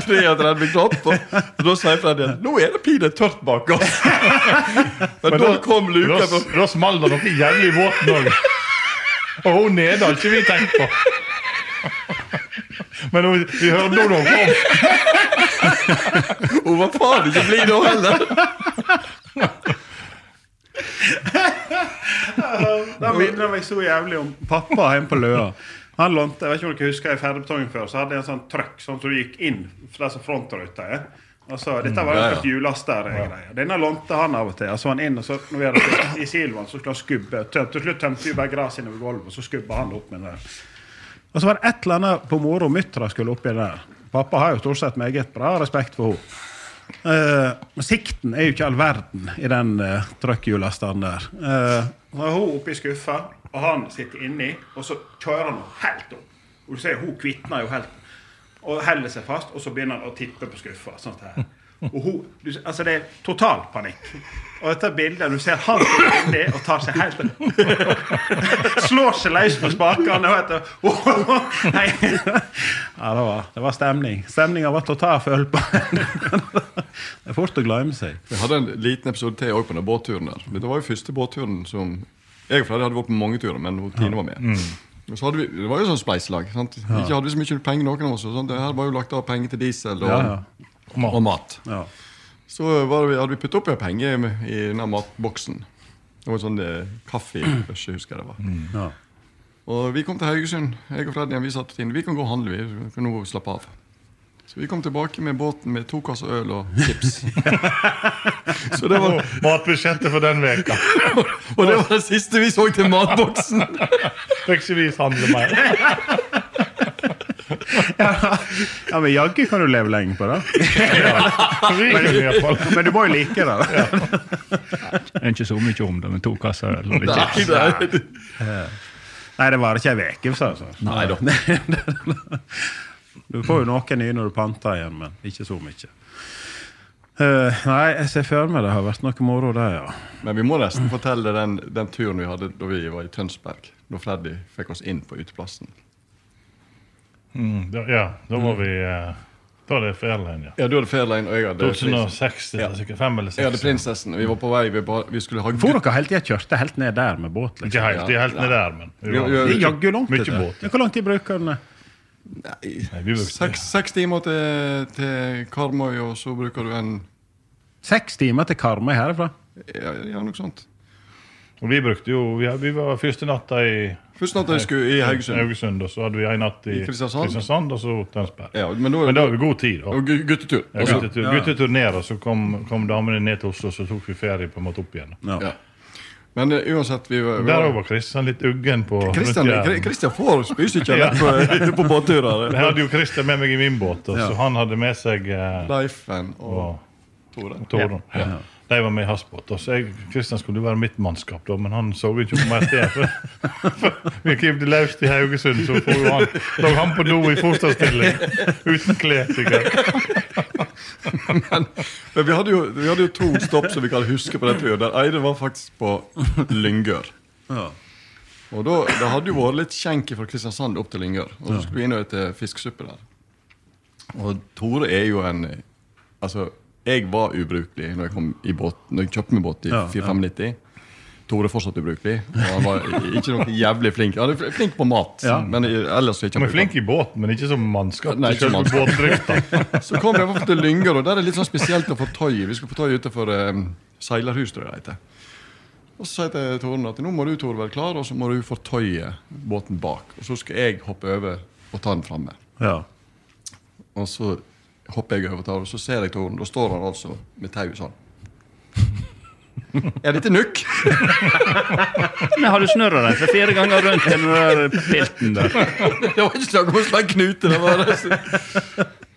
33 knop. Og, og da sier Freddy nå er det pinlig tørt bak oss. Men da kom luka Da, da smalt det noe jævlig i båten òg. Og hun nede har ikke vi tenkt på. Men hun, vi hørte nå når hun kom. Hun var faen ikke blid da heller. Da minner jeg meg så jævlig om pappa hjemme på Løa. Han lånte, jeg vet ikke om dere husker i Ferdigbetongen før, så hadde jeg en sånn trøkk sånn som du gikk inn fra som frontruta. er. Altså, dette var Ja, jo et hjullaster-greie. Denne lånte han av og til. Og så var han inn, og så når vi hadde i siloen, så skulle han skubbe. Til, slutt tømte vi bare gras innover gulvet, og så skubba han opp med den der. Og så var det et eller annet på moro muttera skulle oppi der. Pappa har jo stort sett meget bra respekt for henne. Eh, sikten er jo ikke all verden i den uh, trøkkhjulasteren der. Uh, så er hun oppi skuffa, og han sitter inni, og så kjører han helt opp. Og du ser hun kvitner jo helt. Og holder seg fast, og så begynner han å tippe på skuffa. Sånn her. Og hun, du, altså Det er total panikk. Og dette bildet, du ser han inni og tar seg helt Slår seg løs på spakene. Og. Nei. Ja, det var, det var stemning. Stemninga var til å ta og føle på. Det er fort å glemme seg. Vi hadde en liten episode til på den båtturen der. Det var jo første båtturen som Jeg og Freddy hadde vært på mange turer, men Tine var med. Hadde vi, Det var jo sånn spleiselag. sant? Ikke hadde vi så mye penger, noen av oss. Sånn. Det her var jo lagt av penger til diesel og, Ja, ja. Og mat. Ja. Så var det, hadde vi puttet oppi penger i, i denne matboksen. Det var en sånn eh, kaffebørse, husker jeg det var. Ja. Og vi kom til Haugesund. Jeg og Freddy vi satt inn. Vi kan gå og handle. vi, vi kan nå slappe av. Så vi kom tilbake med båten med to kasser øl og chips. så det var, Matbudsjettet for den veka. og det var det siste vi så til matboksen. Fikk ikke vi handle mer. Ja, men jaggu kan du leve lenge på det. Fall. Men du må jo like det. Jeg Det er ikke så mye om det, med to kasser øl litt Nei, det varer ikke ei uke. Altså. Nei da. Du får jo noe nye når du panter igjen, men ikke så mye. Uh, nei, jeg ser for meg det har vært noe moro der, ja. Men vi må nesten fortelle den, den turen vi hadde da vi var i Tønsberg. Da Freddy fikk oss inn på uteplassen. Mm, da, ja, da var vi eh, Da var det Fairlane, ja. Ja, Du hadde Fairlane, og jeg hadde 2006, det er sikkert fem eller Jeg hadde seks. Prinsessen. Vi var på vei. Vi, bare, vi skulle ha For dere hele tida kjørte helt ned der med båt? Ikke helt, de er helt ned der, men Jo, jo, Det er jaggu langt. Mykje dette. båt. Ja, Hvor lang tid bruker den? Nei, Nei, vi brukte- seks, seks timer til, til Karmøy, og så bruker du en Seks timer til Karmøy herfra? Ja, ja noe sånt. Og vi brukte jo Vi, vi var første natta i Først natt jeg skulle i Haugesund. Haugesund, og så hadde vi en natt i I Kristiansand. og så Tønsberg. Ja, men, da, Men det var vi god tid. da. Og gu- guttetur. Ja, Altså, guttetur, guttetur ned, og så kom, kom damene ned til Oslo, så tok vi ferie på en måte opp igjen. Ja. ja. Men eh, uansett vi, var- vi Der var- òg var Kristian litt uggen på Kristian, rundt Jæren. Christian får spystykker på, på båtturer. Jeg hadde jo Kristian med meg i min båt, og Ja. så han hadde med seg eh, Leifen og og Tore. Torden. Ja. De var med i Hasbåt. Og så jeg, Kristian skulle jo være mitt mannskap, da, men han så ikke på meg etter. For, for vi kivde løst i Haugesund, så får han, lå han på do i fosterstilling uten klær. sikkert. Men, men vi, hadde jo, vi hadde jo to stopp som vi kan huske på den tida. Den ene var faktisk på Lyngør. Ja. Og da, Det hadde jo vært litt skjenk fra Kristiansand opp til Lyngør. Og så skulle vi inn og spise fiskesuppe der. Og Tore er jo en Altså, jeg var ubrukelig når jeg, kom i båt, når jeg kjøpte meg båt i Ja, 495. Tore er fortsatt ubrukelig. Og han var ikke noe jævlig flink. Han er flink på mat, Ja. men ellers er ikke Han er flink i båten, men ikke som mannskap. Nei, ikke mannskap. Så kom fall til Lyngør, og der er det litt sånn spesielt å få tøy. Vi skulle få tøy utenfor um, Seilerhus, tror jeg det heter. Og så sier jeg til Tore at nå må du Tore, være klar, og så må du fortøye båten bak. Og så skal jeg hoppe over og ta den framme. Ja. Og så hopper jeg over tar og så ser jeg Tore. Da står han altså med tauet sånn. Er dette nukk? Men har du snurra den for fire ganger rundt den der pilten der? Det var ikke snakk om å slå en knute. Det var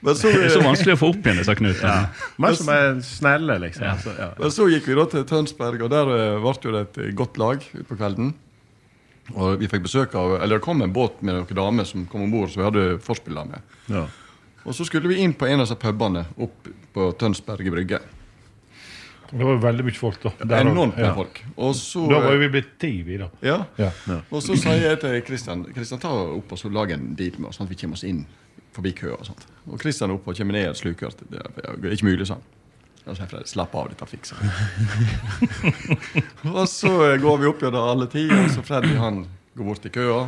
Men så, Det er så vanskelig å få opp igjen disse knutene. Mer som er snelle, liksom. Altså, ja. Men så gikk vi da til Tønsberg, og der eh, ble jo det et godt lag utpå kvelden. Og vi fikk besøk av Eller det kom en båt med noen damer som kom om bord, så vi hadde forspillere med. Ja. Og så skulle vi inn på en av disse pubene opp på Tønsberg brygge. Det var veldig mye folk, da. Der Enormt med ja. folk. Og så, Da var vi blitt ti, vi, da. ja. Ja. Og så sier jeg til Kristian Kristian, ta opp og så lag en deal med oss, sånn at vi kommer oss inn forbi køa. Og sånt. Og Kristian er oppe og kommer ned et sluker. Det er ikke mulig, sånn. Og så Fredrik, slapp av, dette fikser vi. og så går vi opp gjennom alle ti, og så Freddy han går bort til køa.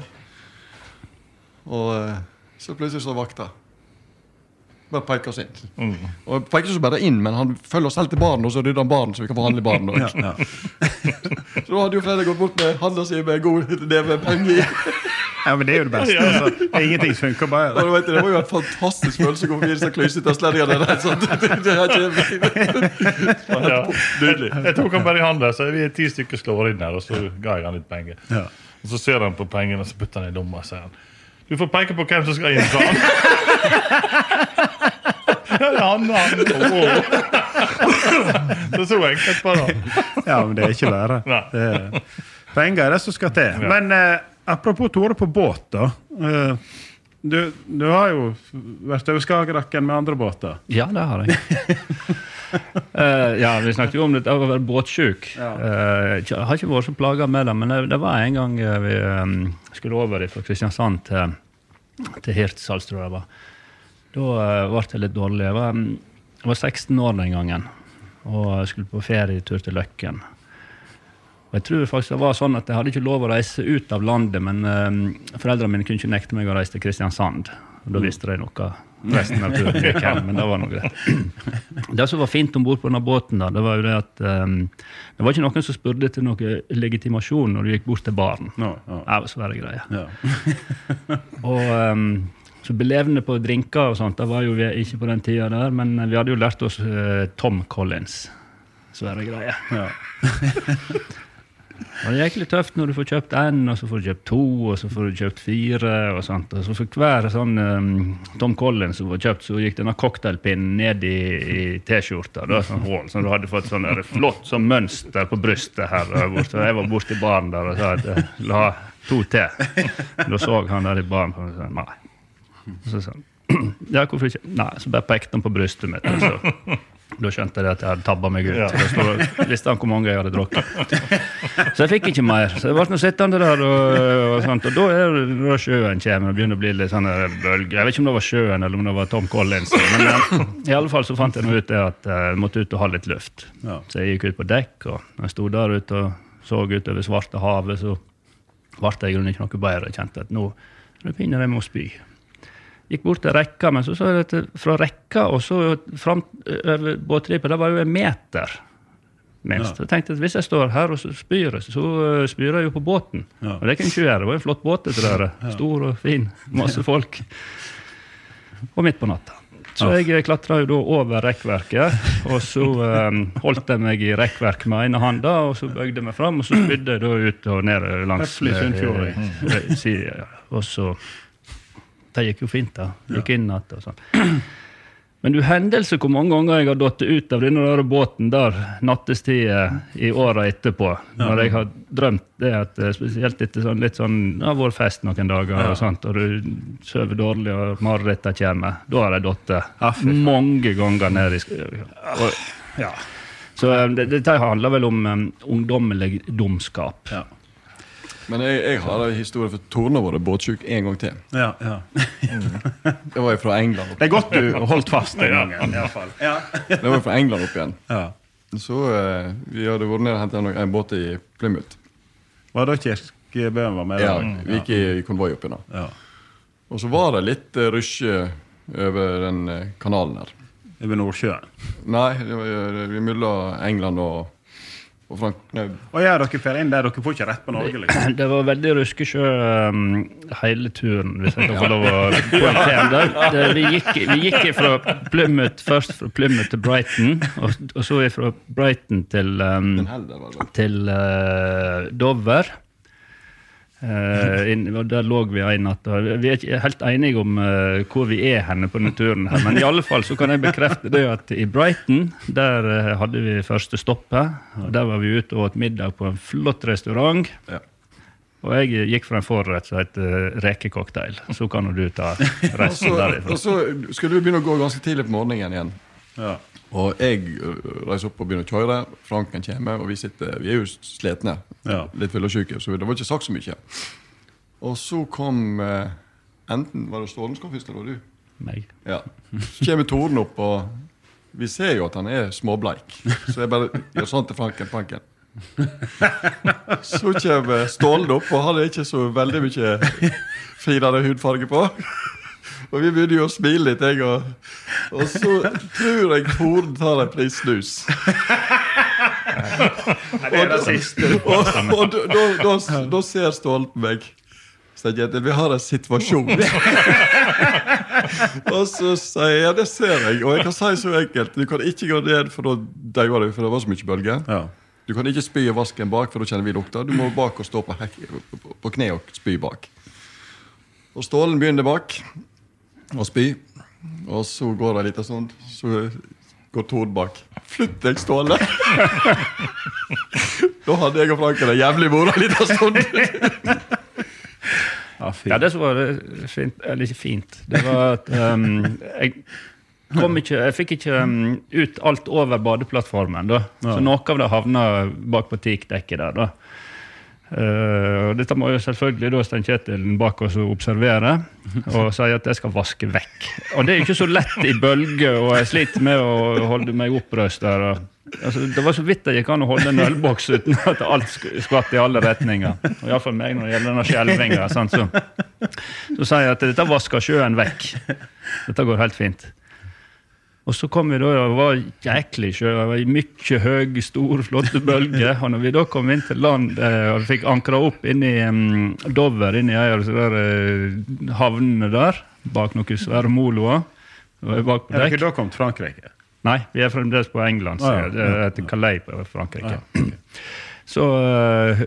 Og eh, så plutselig så vakta. Bare peker oss inn. Mm. Og peker oss bare inn, men han følger oss helt til baren, og så rydder han baren, så vi kan få handle i baren. Ja, ja. Så da hadde jo Fredrik gått bort med handla si med god neve penger i. ja, men det er jo det beste. Altså. Ingenting funker bare. Ja, du vet, det var jo en fantastisk følelse å gå forbi disse. Det, Ja. Nydelig. Jeg tok han bare i hånda, så vi er ti stykker slår inn her, og så ga jeg han litt penger. Ja. Og Så ser han på pengene, og så putter han i lomma og sier han Du får peke på hvem som skal inn, sa han. Han, han. Det er så enkelt bare. Ja, men det er ikke verre. Det er, penger er det som skal til. Ja. Men eh, apropos Tore på båt, da. Eh, du, du har jo vært over Skagerraken med andre båter. Ja, det har jeg. uh, ja, Vi snakket jo om det å være båtsjuk. Eh, jeg har ikke vært så plaga med det, men det, det var en gang eh, vi um, skulle over fra Kristiansand til, til Hirtshals, tror jeg det var. Da eh, ble jeg litt dårlig. Jeg var, mm, jeg var 16 år den gangen og jeg skulle på ferietur til Løkken. Og jeg tror faktisk det var sånn at jeg hadde ikke lov å reise ut av landet, men uh, foreldrene mine kunne ikke nekte meg å reise til Kristiansand. Og da visste de noe resten av turen gikk hen, men det var noe greit. Det som var fint om bord på denne båten, da, det var jo det at um, det var ikke noen som spurte til noe legitimasjon når du gikk bort til baren. Nå, ja. Det var svære greier. Ja. Og um, så belevende på drinker og sånt, det var jo vi ikke på den tida der, men vi hadde jo lært oss uh, Tom Collins. Svære greier. Ja. Og det gikk litt tøft når du får kjøpt én, og så får du kjøpt to, og så får du kjøpt fire. og sånt. Og så for hver sånn um, Tom Collins som var kjøpt, så gikk denne cocktailpinnen ned i, i T-skjorta. sånn hål, Så du hadde fått sånn der flott sånn mønster på brystet her. der borte. Jeg var borti baren der og sa at jeg la to til. Da så han der i baren og sa nei. Så sa han ja, hvorfor ikke? Nei, så bare pekte han på brystet mitt. Så, da skjønte jeg at jeg hadde tabba meg ut. Ja. Da visste han hvor mange jeg hadde drukket. Så jeg fikk ikke mer. Så jeg ble sittende der, og, og, sånt, og da er det sjøen kommer og begynner å bli litt sånn bølger. bølge. Jeg vet ikke om det var sjøen eller om det var Tom Collins. Men jeg, i alle fall så fant jeg ut det at eh, jeg måtte ut og ha litt luft. Så jeg gikk ut på dekk, og jeg sto der ute og så utover svarte havet, så ble jeg i grunnen ikke noe bedre. Jeg kjente at nå nå begynner jeg med å spy. Gikk bort til rekka, men så så jeg at fra rekka og så fram over båtripa, det var jo en meter minst. Ja. Jeg tenkte at hvis jeg står her og så spyr, så uh, spyr jeg jo på båten. Ja. Og det kan jeg ikke gjøre. Det var en flott båt, dette der. Stor og fin. Masse folk. Og midt på natta. Så jeg klatra jo da over rekkverket, og så um, holdt jeg meg i rekkverk med ene handa, og så bøyde jeg meg fram, og så spydde jeg da ut og ned langs Høflig Sunnfjord, eh, eh, ja. Og så Det gikk jo fint, da. Gikk inn igjen og sånn. Men du hendelse hvor mange ganger jeg har datt ut av denne der båten der nattestid eh, i åra etterpå. Når jeg har drømt det at eh, spesielt etter sånn, litt sånn Det har vært fest noen dager, og sånt, og du sover dårlig og marerittene kommer. Da har jeg datt Ja, mange ganger ned i sk- og, Ja. Så dette det, handler vel om um, ungdommelig dumskap. Ja. Men jeg, jeg har en historie for Torne har vært båtsjuk en gang til. Ja, ja. Det var jo fra England. opp. Det er godt du holdt fast den gangen. i hvert fall. Ja. Det var jo fra England opp igjen. Ja. Så uh, vi hadde vært nede og hentet en båt i Plymouth. Var det Kirkebøen var med? Ja, vi gikk i, i konvoi oppi nå. Ja. Og så var det litt uh, rusje over den eh, kanalen her. Over Nordsjøen. Nei, det var uh, mellom England og, og Frank... Knaub. Og ja, dere får inn der, dere får ikke rett på Norge, liksom? Det var veldig ruskesjø um, hele turen, hvis jeg kan få lov å poengtere det. det. Vi gikk, vi gikk fra Plymouth, først fra Plymouth til Brighton, og, og så fra Brighton til, um, til uh, Dover. Eh, inn, og der lå vi en natt. og Vi er ikke helt enige om uh, hvor vi er henne på naturen, her, men i alle fall så kan jeg bekrefte det at i Brighton der uh, hadde vi første stoppet. og Der var vi ute og åt middag på en flott restaurant. Ja. Og jeg gikk for en forrett som heter rekecocktail. Så kan jo du ta Og resten så, derifra. og så skulle du begynne å gå ganske tidlig på morgenen igjen. Ja. Og jeg reiser opp og begynner å kjøre. Franken kommer, og vi sitter, vi er jo slitne. Ja. Litt fyllesyke, så det var ikke sagt så mye. Og så kom eh, Enten var det Stålen som kom først, eller du? Meg. Ja. Så kommer Toren opp, og vi ser jo at han er småbleik. Så jeg bare gjør sånn til Franken. Franken. Så kommer Stålen opp, og han er ikke så veldig mye finere hudfarge på. Og vi begynner jo å smile litt, jeg og Og så tror jeg Toren tar en pris snus. Det er det siste. Og, og da, da, da, da ser Stålen på meg. Sier, vi har en situasjon. og så sier jeg ja, det ser jeg. Og jeg kan si så enkelt. Du kan ikke gå ned, for da dauer du, for det var så mye bølger. Ja. Du kan ikke spy i vasken bak, for da kjenner vi lukta. Du må bak og stå på, på, på kne og spy bak. Og Stålen begynner bak og spy. Og så går det en liten stund, så går Tord bak. Flytt deg, Ståle! da hadde jeg og Franken det jævlig moro en liten stund. Ja, det som var fint, eller ikke fint, det var at um, jeg kom ikke, jeg fikk ikke um, ut alt over badeplattformen. da. Så noe av det havna bak på teakdekket der. da. Uh, og dette må jo selvfølgelig da Stein Kjetil bak oss observere og si at jeg skal vaske vekk. Og det er jo ikke så lett i bølger, og jeg sliter med å holde meg opprøst der. og Altså, det var så vidt det gikk an å holde en ølboks uten at alt sk- skvatt i alle retninger. Og Iallfall meg når det gjelder denne skjelvinga. Så sier jeg at dette vasker sjøen vekk. Dette går helt fint. Og så kom vi da, og det var jæklig sjø. Det var mye høy, store, flotte bølger. Og når vi da kom inn til land eh, og fikk ankra opp inn i um, Dover, inn i ei av der, eh, havnene der, bak noen svære moloer bak på Er dekk. dere da kommet til Frankrike? Nei, vi er fremdeles på England, så Ah, ja. det heter Calais på Frankrike. Så uh,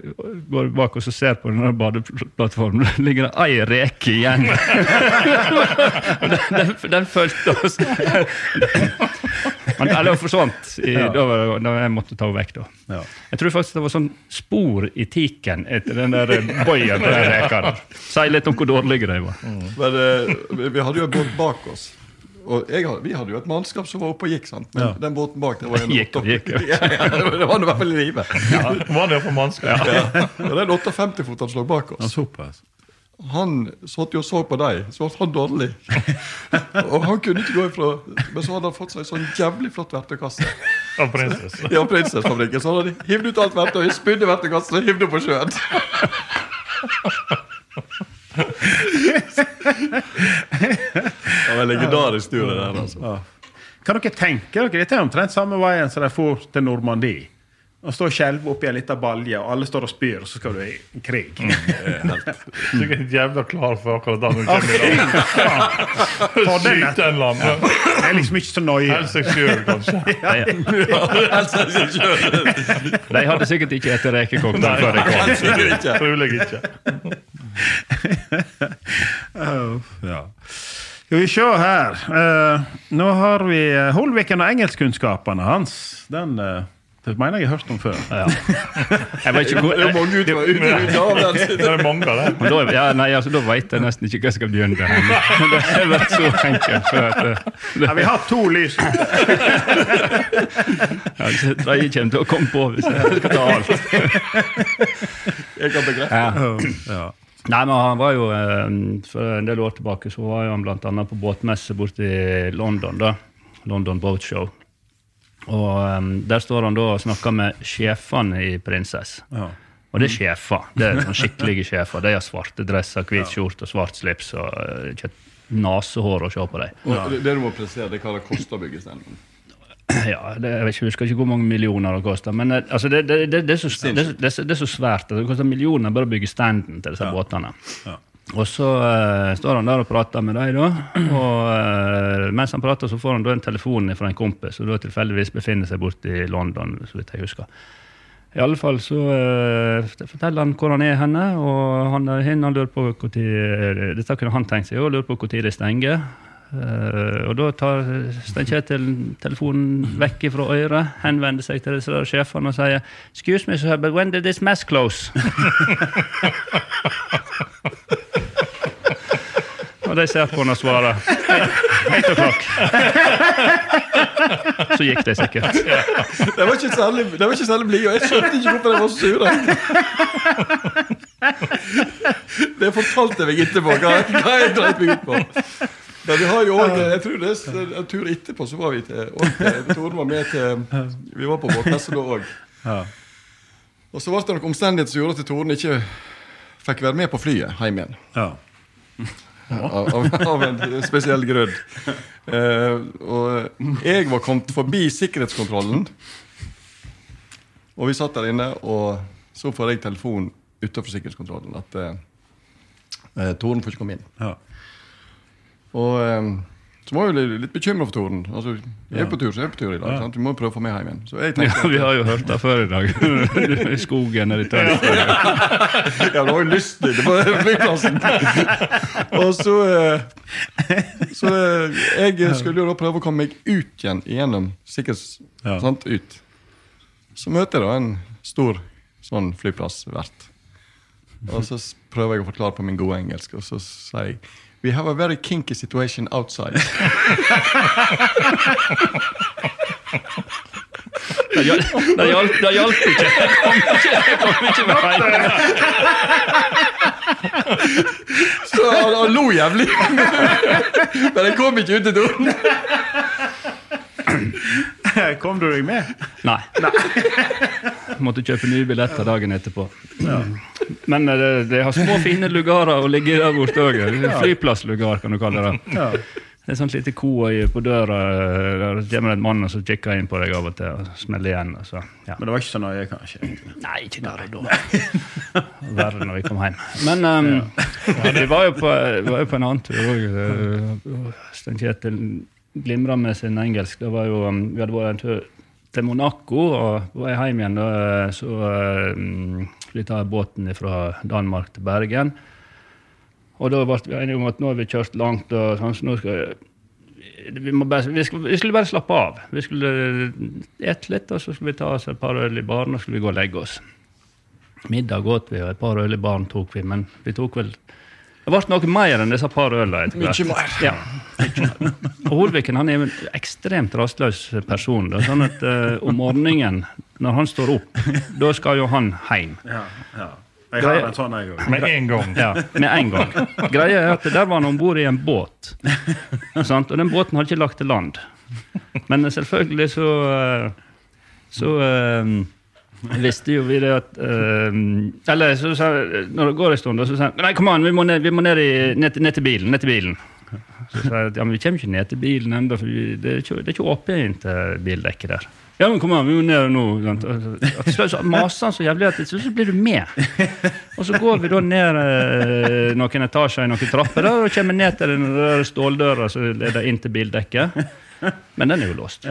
går vi bak og så ser på denne badeplattformen. Der ligger det ei reke igjen. Den, den, den fulgte oss. Men, eller forsvant i, Ja. da, da jeg måtte ta henne vekk. da. Ja. Jeg tror faktisk det var sånn spor i tiken etter den der boien på den reka. Sier litt om hvor dårlige de var. Men uh, vi- vi hadde jo en båt bak oss. Og jeg, vi hadde jo et mannskap som var oppe og gikk, sant? men Ja. den båten bak det var en Gikk gikk, ja. ja, det var i hvert fall i live. Ja, var det for mannskap? Ja. Og den 58-foteren som lå bak oss, såpass. han satt jo og så på deg, så ble han dårlig. Og han kunne ikke gå ifra Men så hadde han fått seg en sånn jævlig flott verktøykasse. Av prinsesse. Ja, Prinsessfabrikken. Så han de hivd ut alt verktøyet, spydde verktøykassen og hivd det på sjøen. Det var en legendarisk tur, det der. altså. Ja. Kan dere tenke dere, Dette er omtrent samme veien som de for til Normandie. Og står og skjelve oppi en liten balje, og alle står og spyr, og så skal du i krig. Sikkert jævla klar for akkurat da når du kommer i land. Skyte en land. Det er liksom ikke så nøye. Helst seg sjøl, kanskje. De hadde sikkert ikke spist rekekokk før de kom. Trolig ikke. Ja. Skal vi se her. uh, nå har vi uh, Holviken og engelskkunnskapene hans. Den uh, det mener jeg jeg har hørt om før. Jeg vet ikke hvor, Det er mange ut ut- ut av den. Det er mange av det. Da, ja, nei, altså, da vet jeg nesten ikke hva jeg skal begynne med. Det har vært så enkelt. At, det, Ja, vi har to lys. ja, det tredje kommer til å komme på hvis jeg skal ta alt. Jeg kan bekrefte. Ja. Ja. Nei, men han var jo, eh, For en del år tilbake så var han annet på båtmesse borte i London. da, London Boat Show. Og um, Der står han da og snakker med sjefene i Prinsess. Ja. Og det er sjefer. Det er sånn skikkelige sjefer. De har svarte dresser, hvit skjorte og svart slips. og nasehår Nesehår å se på dem. Ja. det, det du må presisere, det er hva det koster å bygge standen. Ja, det, jeg vet ikke, husker ikke hvor mange millioner det koster. Men eh, altså, det, det, det, er så, det, er så- det, det så svært. Det koster millioner bare å bygge standen til disse båtene. Ja. Og så uh, står han der og prater med dem, da. Og uh, mens han prater, så får han da en telefon fra en kompis som da tilfeldigvis befinner seg borte i London. så vidt jeg husker. I alle fall så uh, forteller han hvor han er henne, og han, han lurer på tid, Dette kunne han tenkt seg, og lurer på når det stenger. Eh, og da tar Stein Kjetil telefonen vekk fra øret, henvender seg til disse sjefene og sier Excuse me, sir, but when did this mess close? og de ser på han og svarer Eight o'clock. Så gikk de sikkert. Det var ikke særlig, det var ikke særlig blid, og jeg skjønte ikke hvorfor de var så sure. Det fortalte jeg meg etterpå. Hva jeg dreit meg ut på. Men vi har jo også, jeg tror det er En tur etterpå så var vi til og Tore var med til Vi var på båtmesse da òg. Og så var det noen omstendigheter som gjorde at Toren ikke fikk være med på flyet hjem igjen. Ja. Av, av, av en spesiell grunn. Eh, og jeg var kommet forbi sikkerhetskontrollen. Og vi satt der inne, og så får jeg telefon utenfor sikkerhetskontrollen at eh, eh, Toren får ikke komme inn. Ja. Og eh, Så var jeg litt, bekymra for Torden. Altså, jeg er på tur, så jeg er på tur i dag. Ja. Sant? Vi må prøve å få meg hjem igjen. Så jeg Ja, vi har jo hørt det før i dag. I skogen eller i Tønsberg. ja, du har jo lystig. Det på flyplassen. og så eh, Så eh, jeg skulle jo da prøve å komme meg ut igjen gjennom sikkerhets... Sant, ut. Så møter jeg da en stor sånn flyplassvert. Og så prøver jeg å forklare på min gode engelsk, og så sier jeg We have a very kinky situation outside. Det hjal- det hjalp det hjalp ikke. Jeg kom ikke, jeg kom ikke med veien. Så han, han lo jævlig. Men jeg kom ikke ut til doen. Kom du deg med? Nei. Måtte kjøpe nye billetter dagen etterpå. Men eh, det, det har små, fine lugarer å ligge der borte òg. Flyplasslugar, kan du kalle det. Ja. Det er sånt lite koøye på døra. eh, Der kommer det en mann og så kikker inn på deg av og til og smeller igjen. Og så, ja. Men det var ikke så nøye, kanskje? Nei, ikke der og da. Verre når vi kom hjem. Men um, vi var jo på, var jo på en annen tur òg. Stein Kjetil glimra med sin engelsk. Det var jo, um, vi hadde vært en tur til Monaco, og på vei hjem igjen da, så um, vi tar båten fra Danmark til Bergen. Og da ble vi enige om at nå har vi kjørt langt, og sånn, så nå skal vi, bare, vi, skulle, vi skulle bare slappe av. Vi skulle ete litt, og så skulle vi ta oss et par øl i baren, og skulle vi gå og legge oss. Middag åt vi, og et par øl i baren tok vi, men vi tok vel Det ble noe mer enn disse par ølene etter hvert. Mye mer. Ja. Og Holviken han er en ekstremt rastløs person. Da, sånn at uh, om morgenen, når han står opp, da skal jo han hjem. Ja, ja. Jeg har en sånn, jeg òg. Med en gang. Ja, med en gang. Greia er at der var han om bord i en båt. Sant? Og den båten hadde ikke lagt til land. Men selvfølgelig så eh, Så eh, visste jo vi det at uh, Eller så sa når det går en stund, så sa han Nei, kom an, vi må ned, vi må ned, i, ned, ned til bilen. Ned til bilen. Så sa jeg at ja, men vi kommer ikke ned til bilen ennå, for vi, det er ikke, det er ikke åpent til bildekket der. Ja, men kom an, vi må ned nå. sant? Og Til slutt så maser han så jævlig at til slutt så blir du med. Og så går vi da ned eh, noen etasjer i noen trapper der, og kommer ned til den der ståldøra som leder inn til bildekket. Men den er jo låst.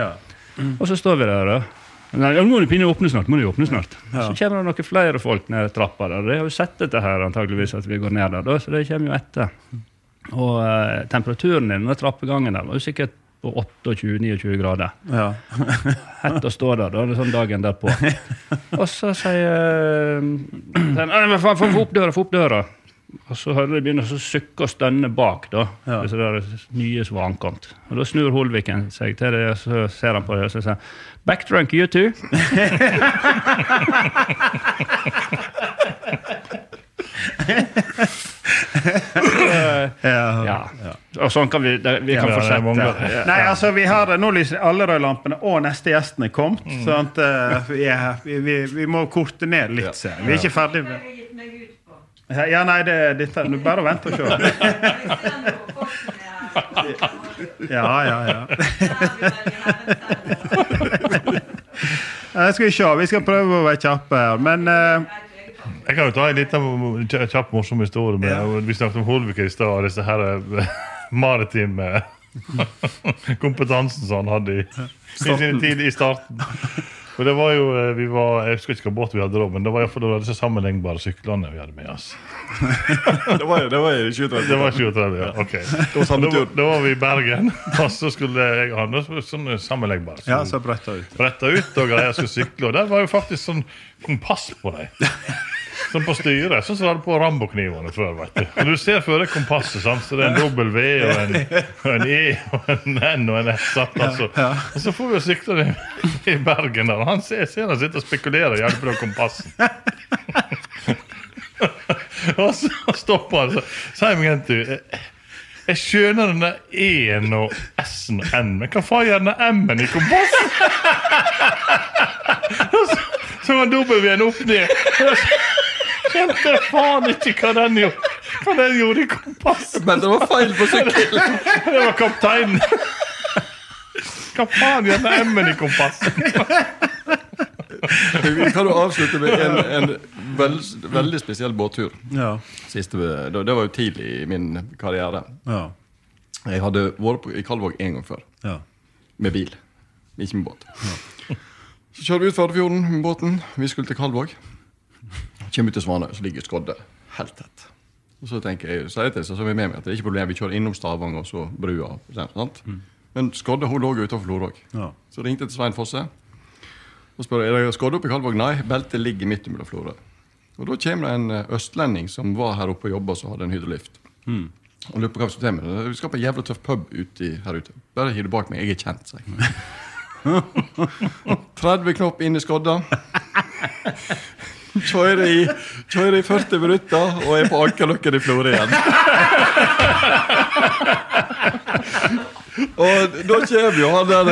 Og så står vi der, da. Nei, nå må de pinne åpne snart. må de åpne snart. Så kommer det noen flere folk ned trappa. der. De har jo sett dette her, antageligvis, at vi går ned der, da, så de kommer jo etter. Og eh, temperaturen i denne trappegangen der var jo sikkert på 28-29 grader. Ja. Hett å stå der, da. Det er sånn dagen derpå. Og så sier sier han, «Nei, men faen, Få få opp døra, få opp døra. Og så hører de begynner å sukke og stønne bak, da. Ja. Disse der nye som var ankommet. Og da snur Holviken seg til det, og så ser han på det og så sier han, Backdrunk, you too? Ja. Ja. Og sånn kan vi, vi kan fortsette. Nei, altså, vi har Nå lyser alle rødlampene, og neste gjesten er kommet. Mm. sånn at, eh, vi, vi, vi, vi må korte ned litt. ser. Vi er ikke ferdig med Ja, nei, det, dette, er bare vent og se. Ja, ja, ja. Eh, skal vi se. Vi skal prøve å være kjappe her, men uh, Jeg kan jo ta en liten kj- kjapp morsom historie. Med, ja. Vi snakket om Holvik i stad, og disse her eh, maritime kompetansen som han hadde i, i sin tid i starten. Og det var jo, eh, vi var, Jeg husker ikke hvilken båt vi hadde da, men det var i hvert fall disse sammenlignbare syklene vi hadde med oss. Det var, det var i 2030. Det var 2030, ja. ok. var samme Da, tur. da var vi i Bergen, og så skulle jeg ha noe sånn sammenleggbare. ja, så bretta ut. bretta ut og greier skulle sykle. Og der var jo faktisk sånn kompass på dem. Sånn på styret, som du hadde på Rambo-knivene før. vet du. Og du ser før det kompasset, sant? så det er en W og en, og en E og en N og en S. sant? Altså. Og så får vi jo sykle det i Bergen der, og han ser, ser han sitter og spekulerer i hjelp av kompasset. og så stopper han Så sier meg en tur jeg skjønner denne E-en og S-en og N, men hva faen gjør denne M-en i kompassen? Så, så var W-en opp ned. Skjønte faen ikke hva den gjorde Hva den gjorde i kompasset. Men det var feil på sykkelen! Det var kapteinen. Hva faen gjør den M-en i kompasset? Vi kan jo avslutte med en, en veld, veldig spesiell båttur. Ja. Siste, det, det var jo tidlig i min karriere. Ja. Jeg hadde vært på, i Kalvåg en gang før. Ja. Med bil. Ikke med båt. Så kjører vi ut Førdefjorden med båten. Vi skulle til Kalvåg. Kommer ut til Svanøy, så ligger Skodde helt tett. Og så tenker jeg, så er seg, så er med meg, at det er ikke problem, vi kjører innom Stavanger og så brua. Sant? Men Skodde hun lå jo utenfor Florø. Ja. Så ringte jeg til Svein Fosse og spør er det Skodde oppe i Kalvåg. Nei, beltet ligger midt mellom Florø. Og da kommer det en eh, østlending som var her oppe og jobba, som hadde en hydrolift. Mm. Og lurer på hva vi skjer med det. Vi skal på en jævla tøff pub ute her ute. Bare hiv det bak meg. Jeg er kjent, sier jeg. 30 knopp inn i skodda. Kjører i, kjører i 40 minutter og er på Ankerløkken i Florø igjen. Og da kommer jo han der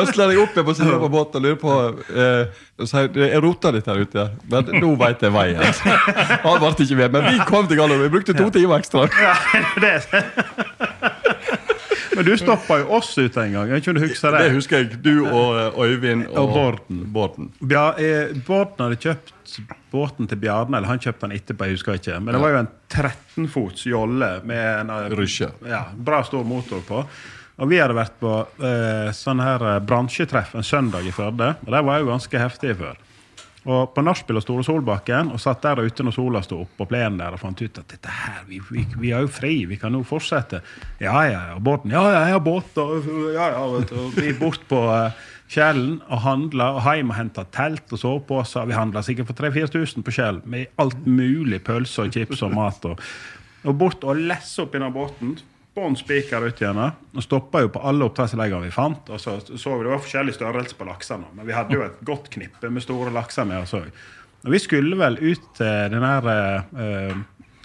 østlendingen opp på siden på båten og lurer på eh, sier, Jeg rota litt her ute, men nå veit jeg veien. Han ble ikke med, men vi kom til Gallo. Vi brukte to timer ekstra. Men du stoppa jo oss ut en gang. Jeg du husker det? Det husker jeg. Du og eh, Øyvind og, Og Bården. Bården. Bja, eh, Båten hadde kjøpt båten til Bjarne, eller han kjøpte den etterpå. jeg husker ikke. Men det var jo en 13 fots jolle med en eh, Rysje. Ja, bra stor motor på. Og vi hadde vært på eh, sånn her eh, bransjetreff en søndag i Førde. Og de var jo ganske heftige før. Og på nachspiel og Store Solbakken og satt der ute når sola sto opp på plenen der og fant ut at dette her, vi, vi, vi er jo fri, vi kan jo fortsette. Ja, ja, ja. Båten. Ja, ja, jeg har båt. Og, ja, ja, vet. Og vi bort på eh, Kjellen og handla og hjem og henta telt og soveposer. Vi handla sikkert for 3000-4000 på Kjell med alt mulig pølser og chips og mat. Og, og bort og lesse opp i den båten. Bånn spiker ut igjen. Og stoppa jo på alle oppdrettsleggene vi fant. Og så så vi det var forskjellig størrelse på laksene, men vi hadde jo et godt knippe med store lakser med oss òg. Og vi skulle vel ut til den der eh,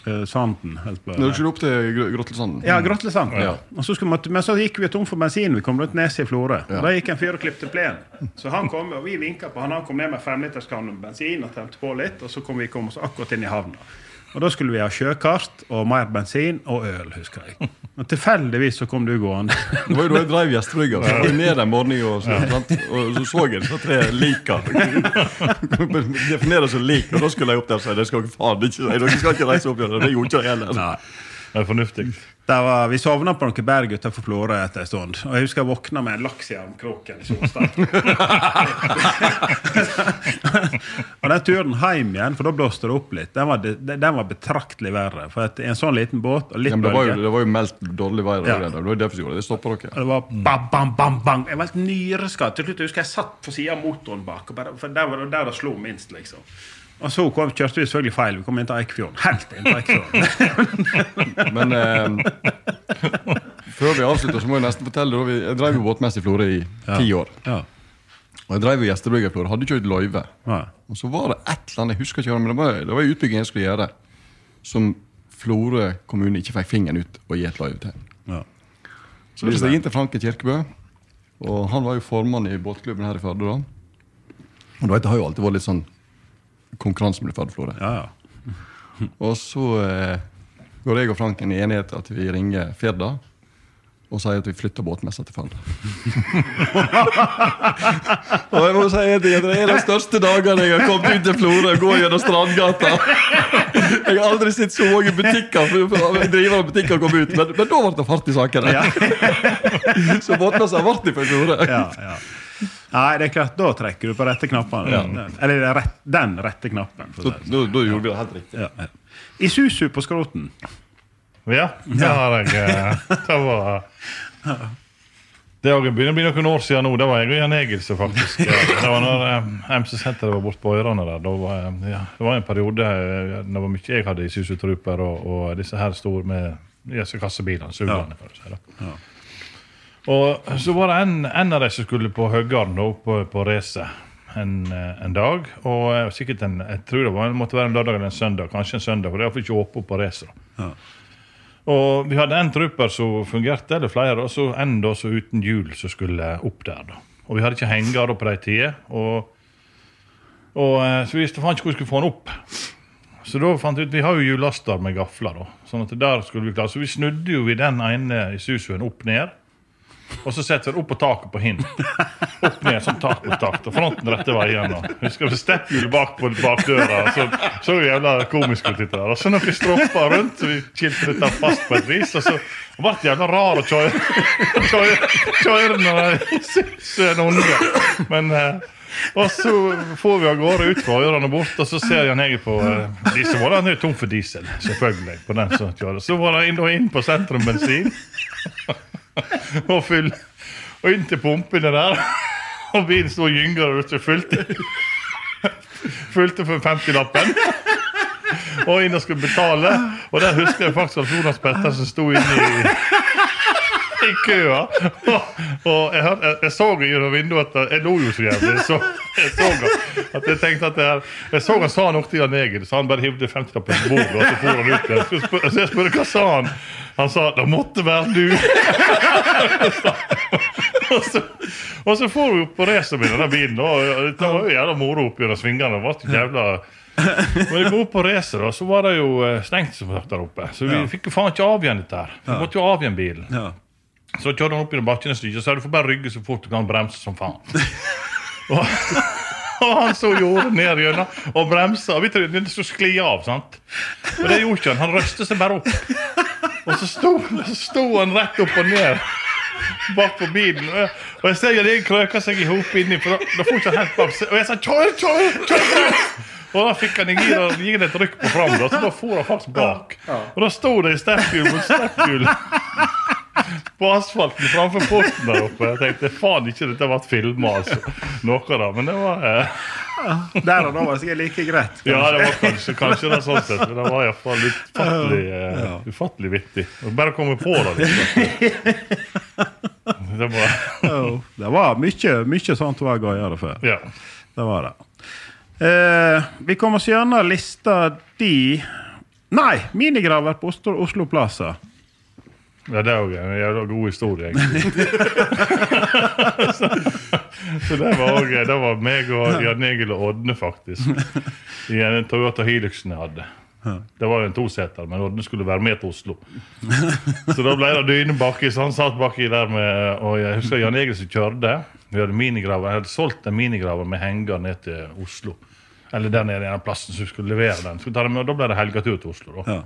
eh, sanden. helt på- Når du skulle opp til Grotlesanden? Ja, Grotlesanden. Ja. Og så skulle vi, men så gikk vi tom for bensin. Vi kom rundt neset i Florø. Og Da gikk en fyr og klipte plenen. Så han kom, og vi vinka på han. Han kom ned med femliterskanne med bensin og tente på litt. Og så kom vi kom oss akkurat inn i havna. Og da skulle vi ha sjøkart og mer bensin og øl, husker jeg. Og tilfeldigvis så kom du gående. Det var jo da jeg drev gjestebrygga. Jeg var ned en morgen og, og så så jeg disse tre lika. Definere som lik. Og da skulle jeg opp der og si det skal dere faen ikke si. Dere skal ikke reise opp igjen. Det gjorde ikke jeg heller. Det er fornuftig. Der var, vi sovna på noen berg utenfor Florø etter en stund. Og jeg husker jeg våkna med en laks i armkroken i Solstad. og den turen hjem igjen, for da blåste det opp litt, den var, den var betraktelig verre. For at i en sånn liten båt og litt Ja, det, var jo, det var jo meldt dårlig vær. Ja. Det var derfor gjorde det. Det stoppa dere. og det var bam, bam, bam, bam. Jeg var helt nyreskadd. Til slutt jeg husker jeg satt på sida av motoren bak. Og bare, for der var det der det slo minst, liksom. Og så kom, kjørte vi selvfølgelig feil. Vi kom inn til Eikfjorden. Helt inn til Eikfjorden. Men eh, før vi avslutter, så må jeg nesten fortelle Jeg drev jo båtmester i Florø i ti år. Ja. Og jeg drev gjestebrygga i Florø. Hadde ikke løyve. Ja. Og så var det et eller annet, jeg husker ikke, men det var, det var en utbygging jeg skulle gjøre, som Florø kommune ikke fikk fingeren ut og gi et løyve til. Ja. Så vi steg inn til Franke Kirkebø, og han var jo formann i båtklubben her i Førde. da. Og du vet, Det har jo alltid vært litt sånn konkurranse med ferdig, Florø. Ja, ja. Og så eh, går jeg og Franken i enighet at vi ringer Firda og sier at vi flytter båtmessa til Førde. og jeg må si at det er de største dagene jeg har kommet ut til Florø og går gjennom Strandgata. jeg har aldri sett så mange butikker for- for- drivere av butikker komme ut, men, men da ble det fart i sakene. så båtmessa ble for Florø. ja, ja. Nei, det er klart, da trekker du på rette knappene. Eller er rett, den rette knappen. Da, da, da gjorde vi det helt riktig. sånn. Ja, ja. Isuzu på skroten. Ja, det har jeg. eh, Det var Det er- begynner å bli noen år siden nå. Det var jeg og Jan Egilsen, faktisk. Det var når eh, MC Senter var borte på Øyrene der. Da var, eh, ja, det var en periode eh, det var mye jeg hadde i Susu Trooper og, og disse her store med disse kassebilene. Sugerne, ja. for å si. da. Og så var det en, en av de som skulle på Høggarden da, på, på race en, eh, en dag. Og eh, sikkert en, jeg tror det var, måtte være en lørdag eller en søndag. Kanskje en søndag, for det er iallfall ikke åpent på race. Ja. Og vi hadde en trupper som fungerte, eller flere, og så en da så uten hjul som skulle opp der. da. Og vi hadde ikke henger på de tider. Og, og eh, så vi visste faen ikke hvor vi skulle få den opp. Så da fant vi ut, vi har jo hjullaster med gafler, da. Sånn at der skulle vi klare. Så vi snudde jo i den ene Isusuen opp ned. Og så setter vi opp på taket på hinn. Opp ned, mot tak. Og fronten rette veien. Og husker vi stepphjulet bak på bakdøra. Så så jo jævla komisk ut der. Og så når vi stroppa rundt, så vi kilte dette fast på et vis, og så det ble det jævla rar å kjøre når jeg ser en unge. Men eh, og så får vi av gårde ut fra ørene bort, og så ser Jan Egil på eh, diesel. Var han er tom for diesel, selvfølgelig. på den som kjører. Så var han inn inn på Sentrum Bensin og full. Og inn til pumpene der. Og bilen sto og gynga og ikke fulgte. Fulgte for 50-lappen. Og inn og skulle betale. Og der husker jeg faktisk at Jonas Pettersen sto inne i i køa. Og, jeg, hørte- jeg, jeg så gjennom vinduet at jeg lo jo så jævlig. Så, jeg så at jeg tenkte at jeg, jeg så han sa noe til Jan Egil, så han bare hivde 50-lappen på bordet. Og så for han ut igjen. Så, jeg spurte hva sa han. Han sa 'det måtte være du'. og, så, og så får vi opp på racet med denne bilen. Og det var jo jævla moro opp gjennom svingene. Det var så jævla Men vi går opp på racet, og så var det jo eh, stengt som sagt der oppe. Så vi Ja. fikk jo faen ikke av igjen dette her. Vi måtte jo av igjen bilen. Ja. Så kjørte han opp den bakken et stykke sa du får bare rygge så fort du kan bremse som faen. og, og han så jordet ned gjennom og bremsa. Og vi trodde det skulle skli av. sant? Og det gjorde ikke han. Han røste seg bare opp. Og så sto, så sto han rett opp og ned bak på bilen. Og jeg, ser at jeg krøker seg i hop inni, for da, da får ikke han helt. Og jeg sa 'kjør, kjør, kjør!' Og da fikk han i gir og gir et rykk på fram, da, så da for han faktisk bak. Og da sto det i stepphjul mot stepphjul på asfalten framfor porten der oppe. Jeg tenkte faen ikke dette ble filma, altså. Noe da, men det var eh, Der og da var det sikkert like greit. Ja, det var kanskje, kanskje det sånn sett, men det var iallfall ufattelig, eh, ufattelig vittig. Bare bare komme på det. Liksom. Det var Det var mye, mye sånt var gøyere før. Ja. Det var det. Eh, vi kommer oss gjennom lista di Nei! Minigraver på Oslo, Oslo Plaza. Ja, det er jo en jævla god historie, egentlig. så, så det var òg Det var meg og Jan Egil og Ådne, faktisk. I en Toyota Hiluxen jeg hadde. Det var en toseter, men Ådne skulle være med til Oslo. Så da ble det dyne baki, så han satt baki der med Og jeg husker Jan Egil som kjørte. Vi hadde minigraver, Jeg hadde solgt en minigraver med henger ned til Oslo. Eller der nede i den plassen som vi skulle levere den. Skulle ta den med, og da ble det helgetur til Oslo. da.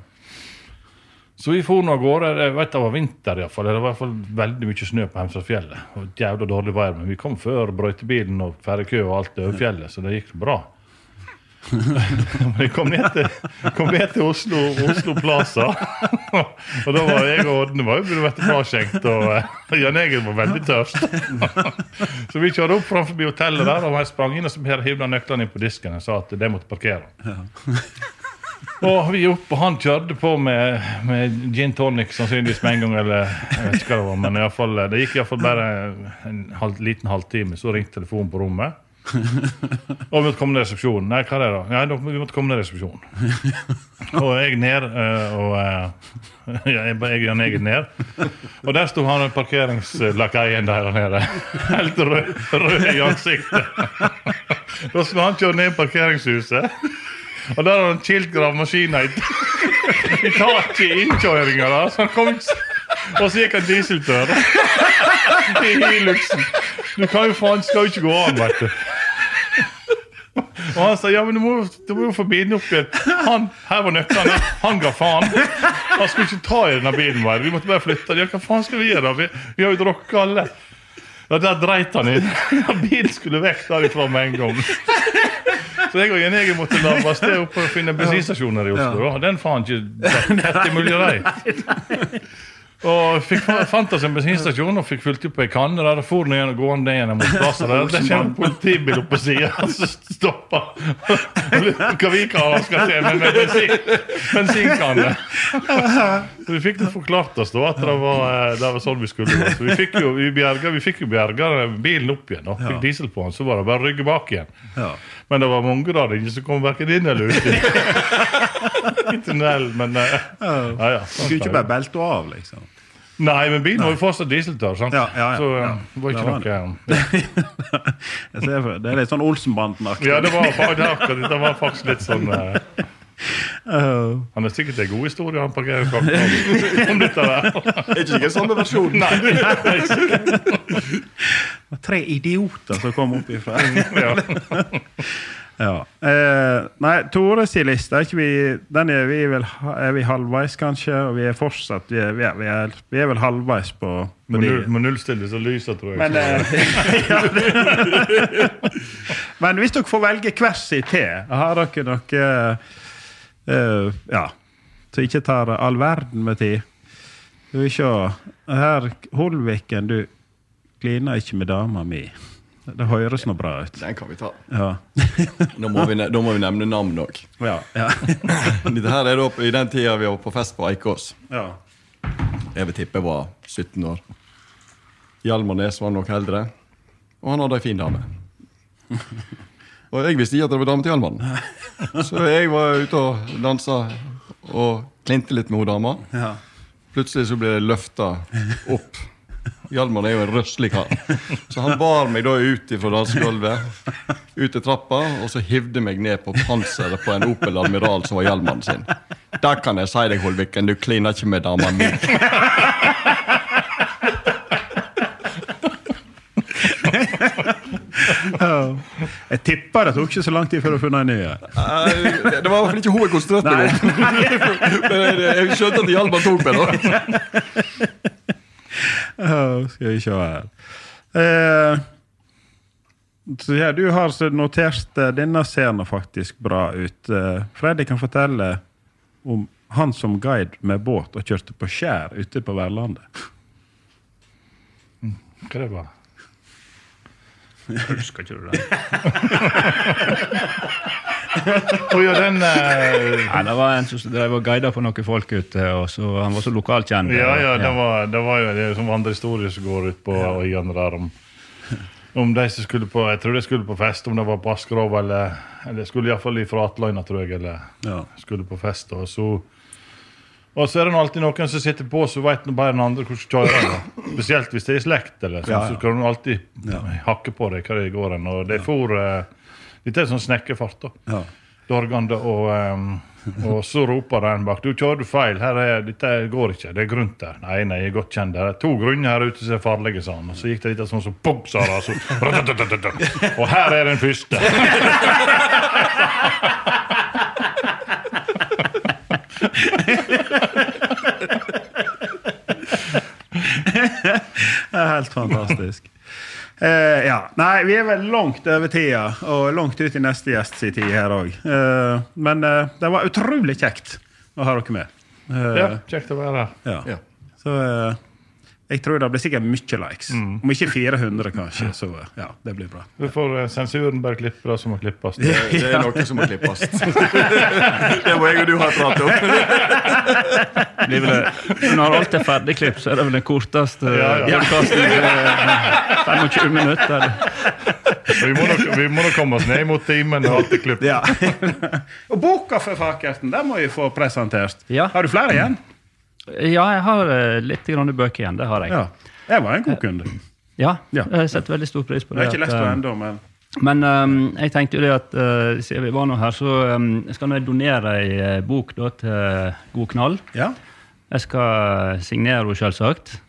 Så vi for av gårde. Jeg vet det var vinter, i hvert fall. Det var i hvert fall veldig mye snø på Hemsedalsfjellet. Og Jævla dårlig vær, men vi kom før brøytebilen og ferjekø og alt over fjellet, så det gikk bra. Vi kom ned til, kom ned til Oslo, Oslo Plaza, og da var jeg og Ådne var jo vært fraskjenkt, og eh, Jan Egil var veldig tørst. Så vi kjørte opp framfor hotellet der, og jeg sprang inn og så han nøklene inn på disken og sa at de måtte parkere. Og vi opp, og han kjørte på med, med gin tonic sannsynligvis med en gang. eller jeg vet ikke hva Det var, men i alle fall, det gikk iallfall bare en halv, liten halvtime, så ringte telefonen på rommet. Og vi måtte komme ned resepsjonen. Nei, hva er det da? Nei, vi måtte komme ned resepsjonen. Og jeg ned, eh, og eh, jeg, jeg Jan Egil ned. Og der sto han parkeringslakaien der nede. Helt rød, rød i ansiktet. Da skulle han kjøre ned parkeringshuset. Og der har han kilt gravemaskiner i, i taket i innkjøringa. så han kom Og så gikk han dieseltør i Hiluxen. Du kan jo faen skal jo ikke gå an, veit du. Og han sa ja, men du må, du må jo få bilen opp igjen. Han, her var nøklene. Han ga faen. Han skulle ikke ta i denne bilen vår. Vi måtte bare flytte. Ja, hva faen skal vi gjøre? Vi, vi har jo drukket alle. Ja, Der dreit han inn. Bilen skulle vekk derifra med en gang. Så jeg og Jan Egil måtte la oss sted opp og finne bensinstasjoner i Oslo. og Den faen ikke tett mulig vei. Og fikk, fant oss en bensinstasjon og fikk fylt opp ei kanne. Der og for ned og gående ned gjennom plasser der. Der kommer en politibil opp på sida og så stopper. Hva vi kaller skal til med bensin, bensinkanne. Så vi fikk det forklart oss da at det var, eh, det var sånn vi skulle. gå. Så vi fikk jo vi bjerga, vi fikk jo bjerga bilen opp igjen. da. Fikk diesel på den, så var det bare å rygge bak igjen. Men det var mange der inne som kom verken inn eller ut i, tunnelen. Men uh, ja, ja. Skulle ikke bare belte av, liksom. Nei, men bilen var jo fortsatt dieseltørr. Ja, ja, ja. så eh, det var ikke det var noe Jeg ser for- Det er litt sånn Olsenbanden-aktig. Ja, det var, det, var det faktisk litt sånn eh, Uh, Han er sikkert en god historie han på Georg om dette der. Det er ikke sikkert samme versjon. Nei, det var tre idioter som kom opp ifra. Ja. ja. Eh, nei, Tore sin liste, er ikke vi, den er vi vel er vi halvveis, kanskje? Og vi er fortsatt Vi er, vi er, vi er, vi er vel halvveis på, på Må null- må nullstille så lyset, tror jeg. Men, eh, ja, Men hvis dere får velge hver sin te, har dere noe eh, Ja, Så ikke tar all verden med tid? Skal vi se. Her, Holviken, du kliner ikke med dama mi. Det høres nå bra ut. Den kan vi ta. Ja. Da må vi, da må vi nevne navn òg. Ja, ja. Dette her er da i den tida vi var på fest på Eikås. ja. Jeg vil tippe jeg var 17 år. Hjalmar Nes var nok eldre, og han hadde ei en fin dame. Og jeg visste ikke at det var dame til Hjalmar. Så jeg var ute og dansa og klinte litt med hun dama. Ja. Plutselig så ble jeg løfta opp. Hjalmar er jo en røslig kar. Så han bar meg da ut fra dansegulvet, ut til trappa, og så hivde meg ned på panseret på en Opel Admiral som var Hjalmar sin. Da kan jeg si deg, Holviken, du kliner ikke med dama mi. Jeg tipper det tok ikke så lang tid før du funnet en ny. Det var i hvert fall ikke hun jeg konsentrerte meg om. Jeg skjønte at Hjalmar tok meg, da. Skal vi se her. Eh, så ja, du har notert eh, denne scenen faktisk bra ut. Eh, Freddy kan fortelle om han som guide med båt og kjørte på skjær ute på Værlandet. Hva det var? Husker ikke du det? Ja, den eh, Nei, det var en som drev og guida på noen folk ute, og så, han var så lokalkjent. Ja, ja, det var, det var jo det som andre historier som går ut på øyene der om om de som skulle på jeg tror de skulle på fest, om det var på Askerov eller eller skulle iallfall fra Atløyna, tror jeg, eller Ja. skulle på fest. Og så, og så er det alltid noen som sitter på, så veit bare den andre hvordan kjører. den. Spesielt hvis det er i slekt, eller sånn, Ja, ja. så skal du alltid Ja. hakke på deg hva det går hen. Og de for eh, Dette er sånn snekkerfart, da. Ja. Dorgande, og, um, og så roper det en bak. Du kjører du feil. Her er, dette går ikke. Det er grunt der. Nei, nei, jeg er godt kjent. Det er to grunner her ute som er farlige, sa han. Og så gikk det litt sånn som punk, sa det. Så, og her er den første. Det er helt fantastisk. Eh, ja. Nei, vi er vel langt over tida, og langt ut i neste gjest sin tid her òg. Eh, men eh, det var utrolig kjekt å ha dere med. Eh, Ja, kjekt å være her. ja. Ja. Så eh, jeg tror det blir sikkert mye likes. Om ikke 400, kanskje. Så ja, det blir bra. Du får eh, sensuren bare klippe det som må klippes. Det, det er noe som må klippes. Det må jeg og du ha prat om. Blir vel, når alt er ferdigklipt, så er det vel den korteste Ja, ja. podkasten. 25 minutter. Vi må, nok, vi må nok komme oss ned mot timen og alt er klippet. Ja. og boka for Fakerten, den må vi få presentert. Ja. Har du flere igjen? Ja, jeg har eh, litt grann bøker igjen. Det har jeg. Ja. Jeg var en god kunde. Ja, Ja. jeg setter veldig stor pris på Jeg det. har ikke lest det eh, ennå, men Men um, jeg tenkte jo det at uh, siden vi var nå her, så um, skal jeg donere ei eh, bok da, til God knall. ja. Jeg skal signere henne, selvsagt.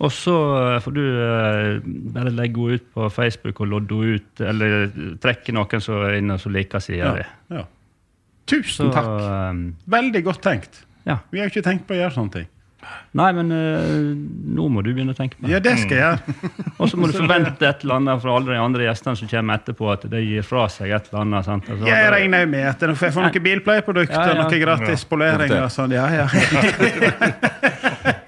Og så eh, får du uh, bare legge henne ut på Facebook og lodde henne ut, eller trekke noen som er inne og liker sida ja. di. ja. Tusen Så, takk. ehm, Veldig godt tenkt. Ja. Vi har jo ikke tenkt på å gjøre sånne ting. Nei, men eh, nå må du begynne å tenke på det. Ja, det skal jeg. Og så må du forvente et eller annet fra alle de andre gjestene som kommer etterpå, at de gir fra seg et eller annet. Sant? Altså, Jeg regner jo med at jeg får noen bilpleieprodukter, Ja, ja. noe gratis polering og sånn. Ja, ja.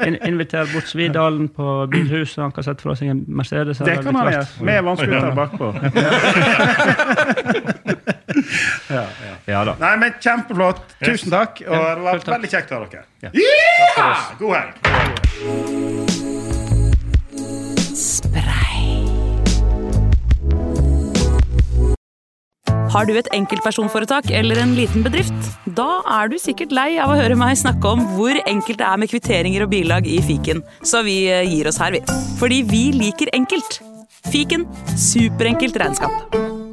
In inviter bort Svidalen på bilhuset, han kan sette fra seg en Mercedes. Det kan han gjøre. hvert. Med vannskuter bakpå. Ja, ja. Ja da. Nei, men Kjempeflott. Tusen takk. Og det var veldig kjekt å ha dere. Ja. God helg. Har du et enkeltpersonforetak eller en liten bedrift? Da er du sikkert lei av å høre meg snakke om hvor enkelt det er med kvitteringer og bilag i fiken, så vi eh, gir oss her, vi. Fordi vi liker enkelt. Fiken superenkelt regnskap.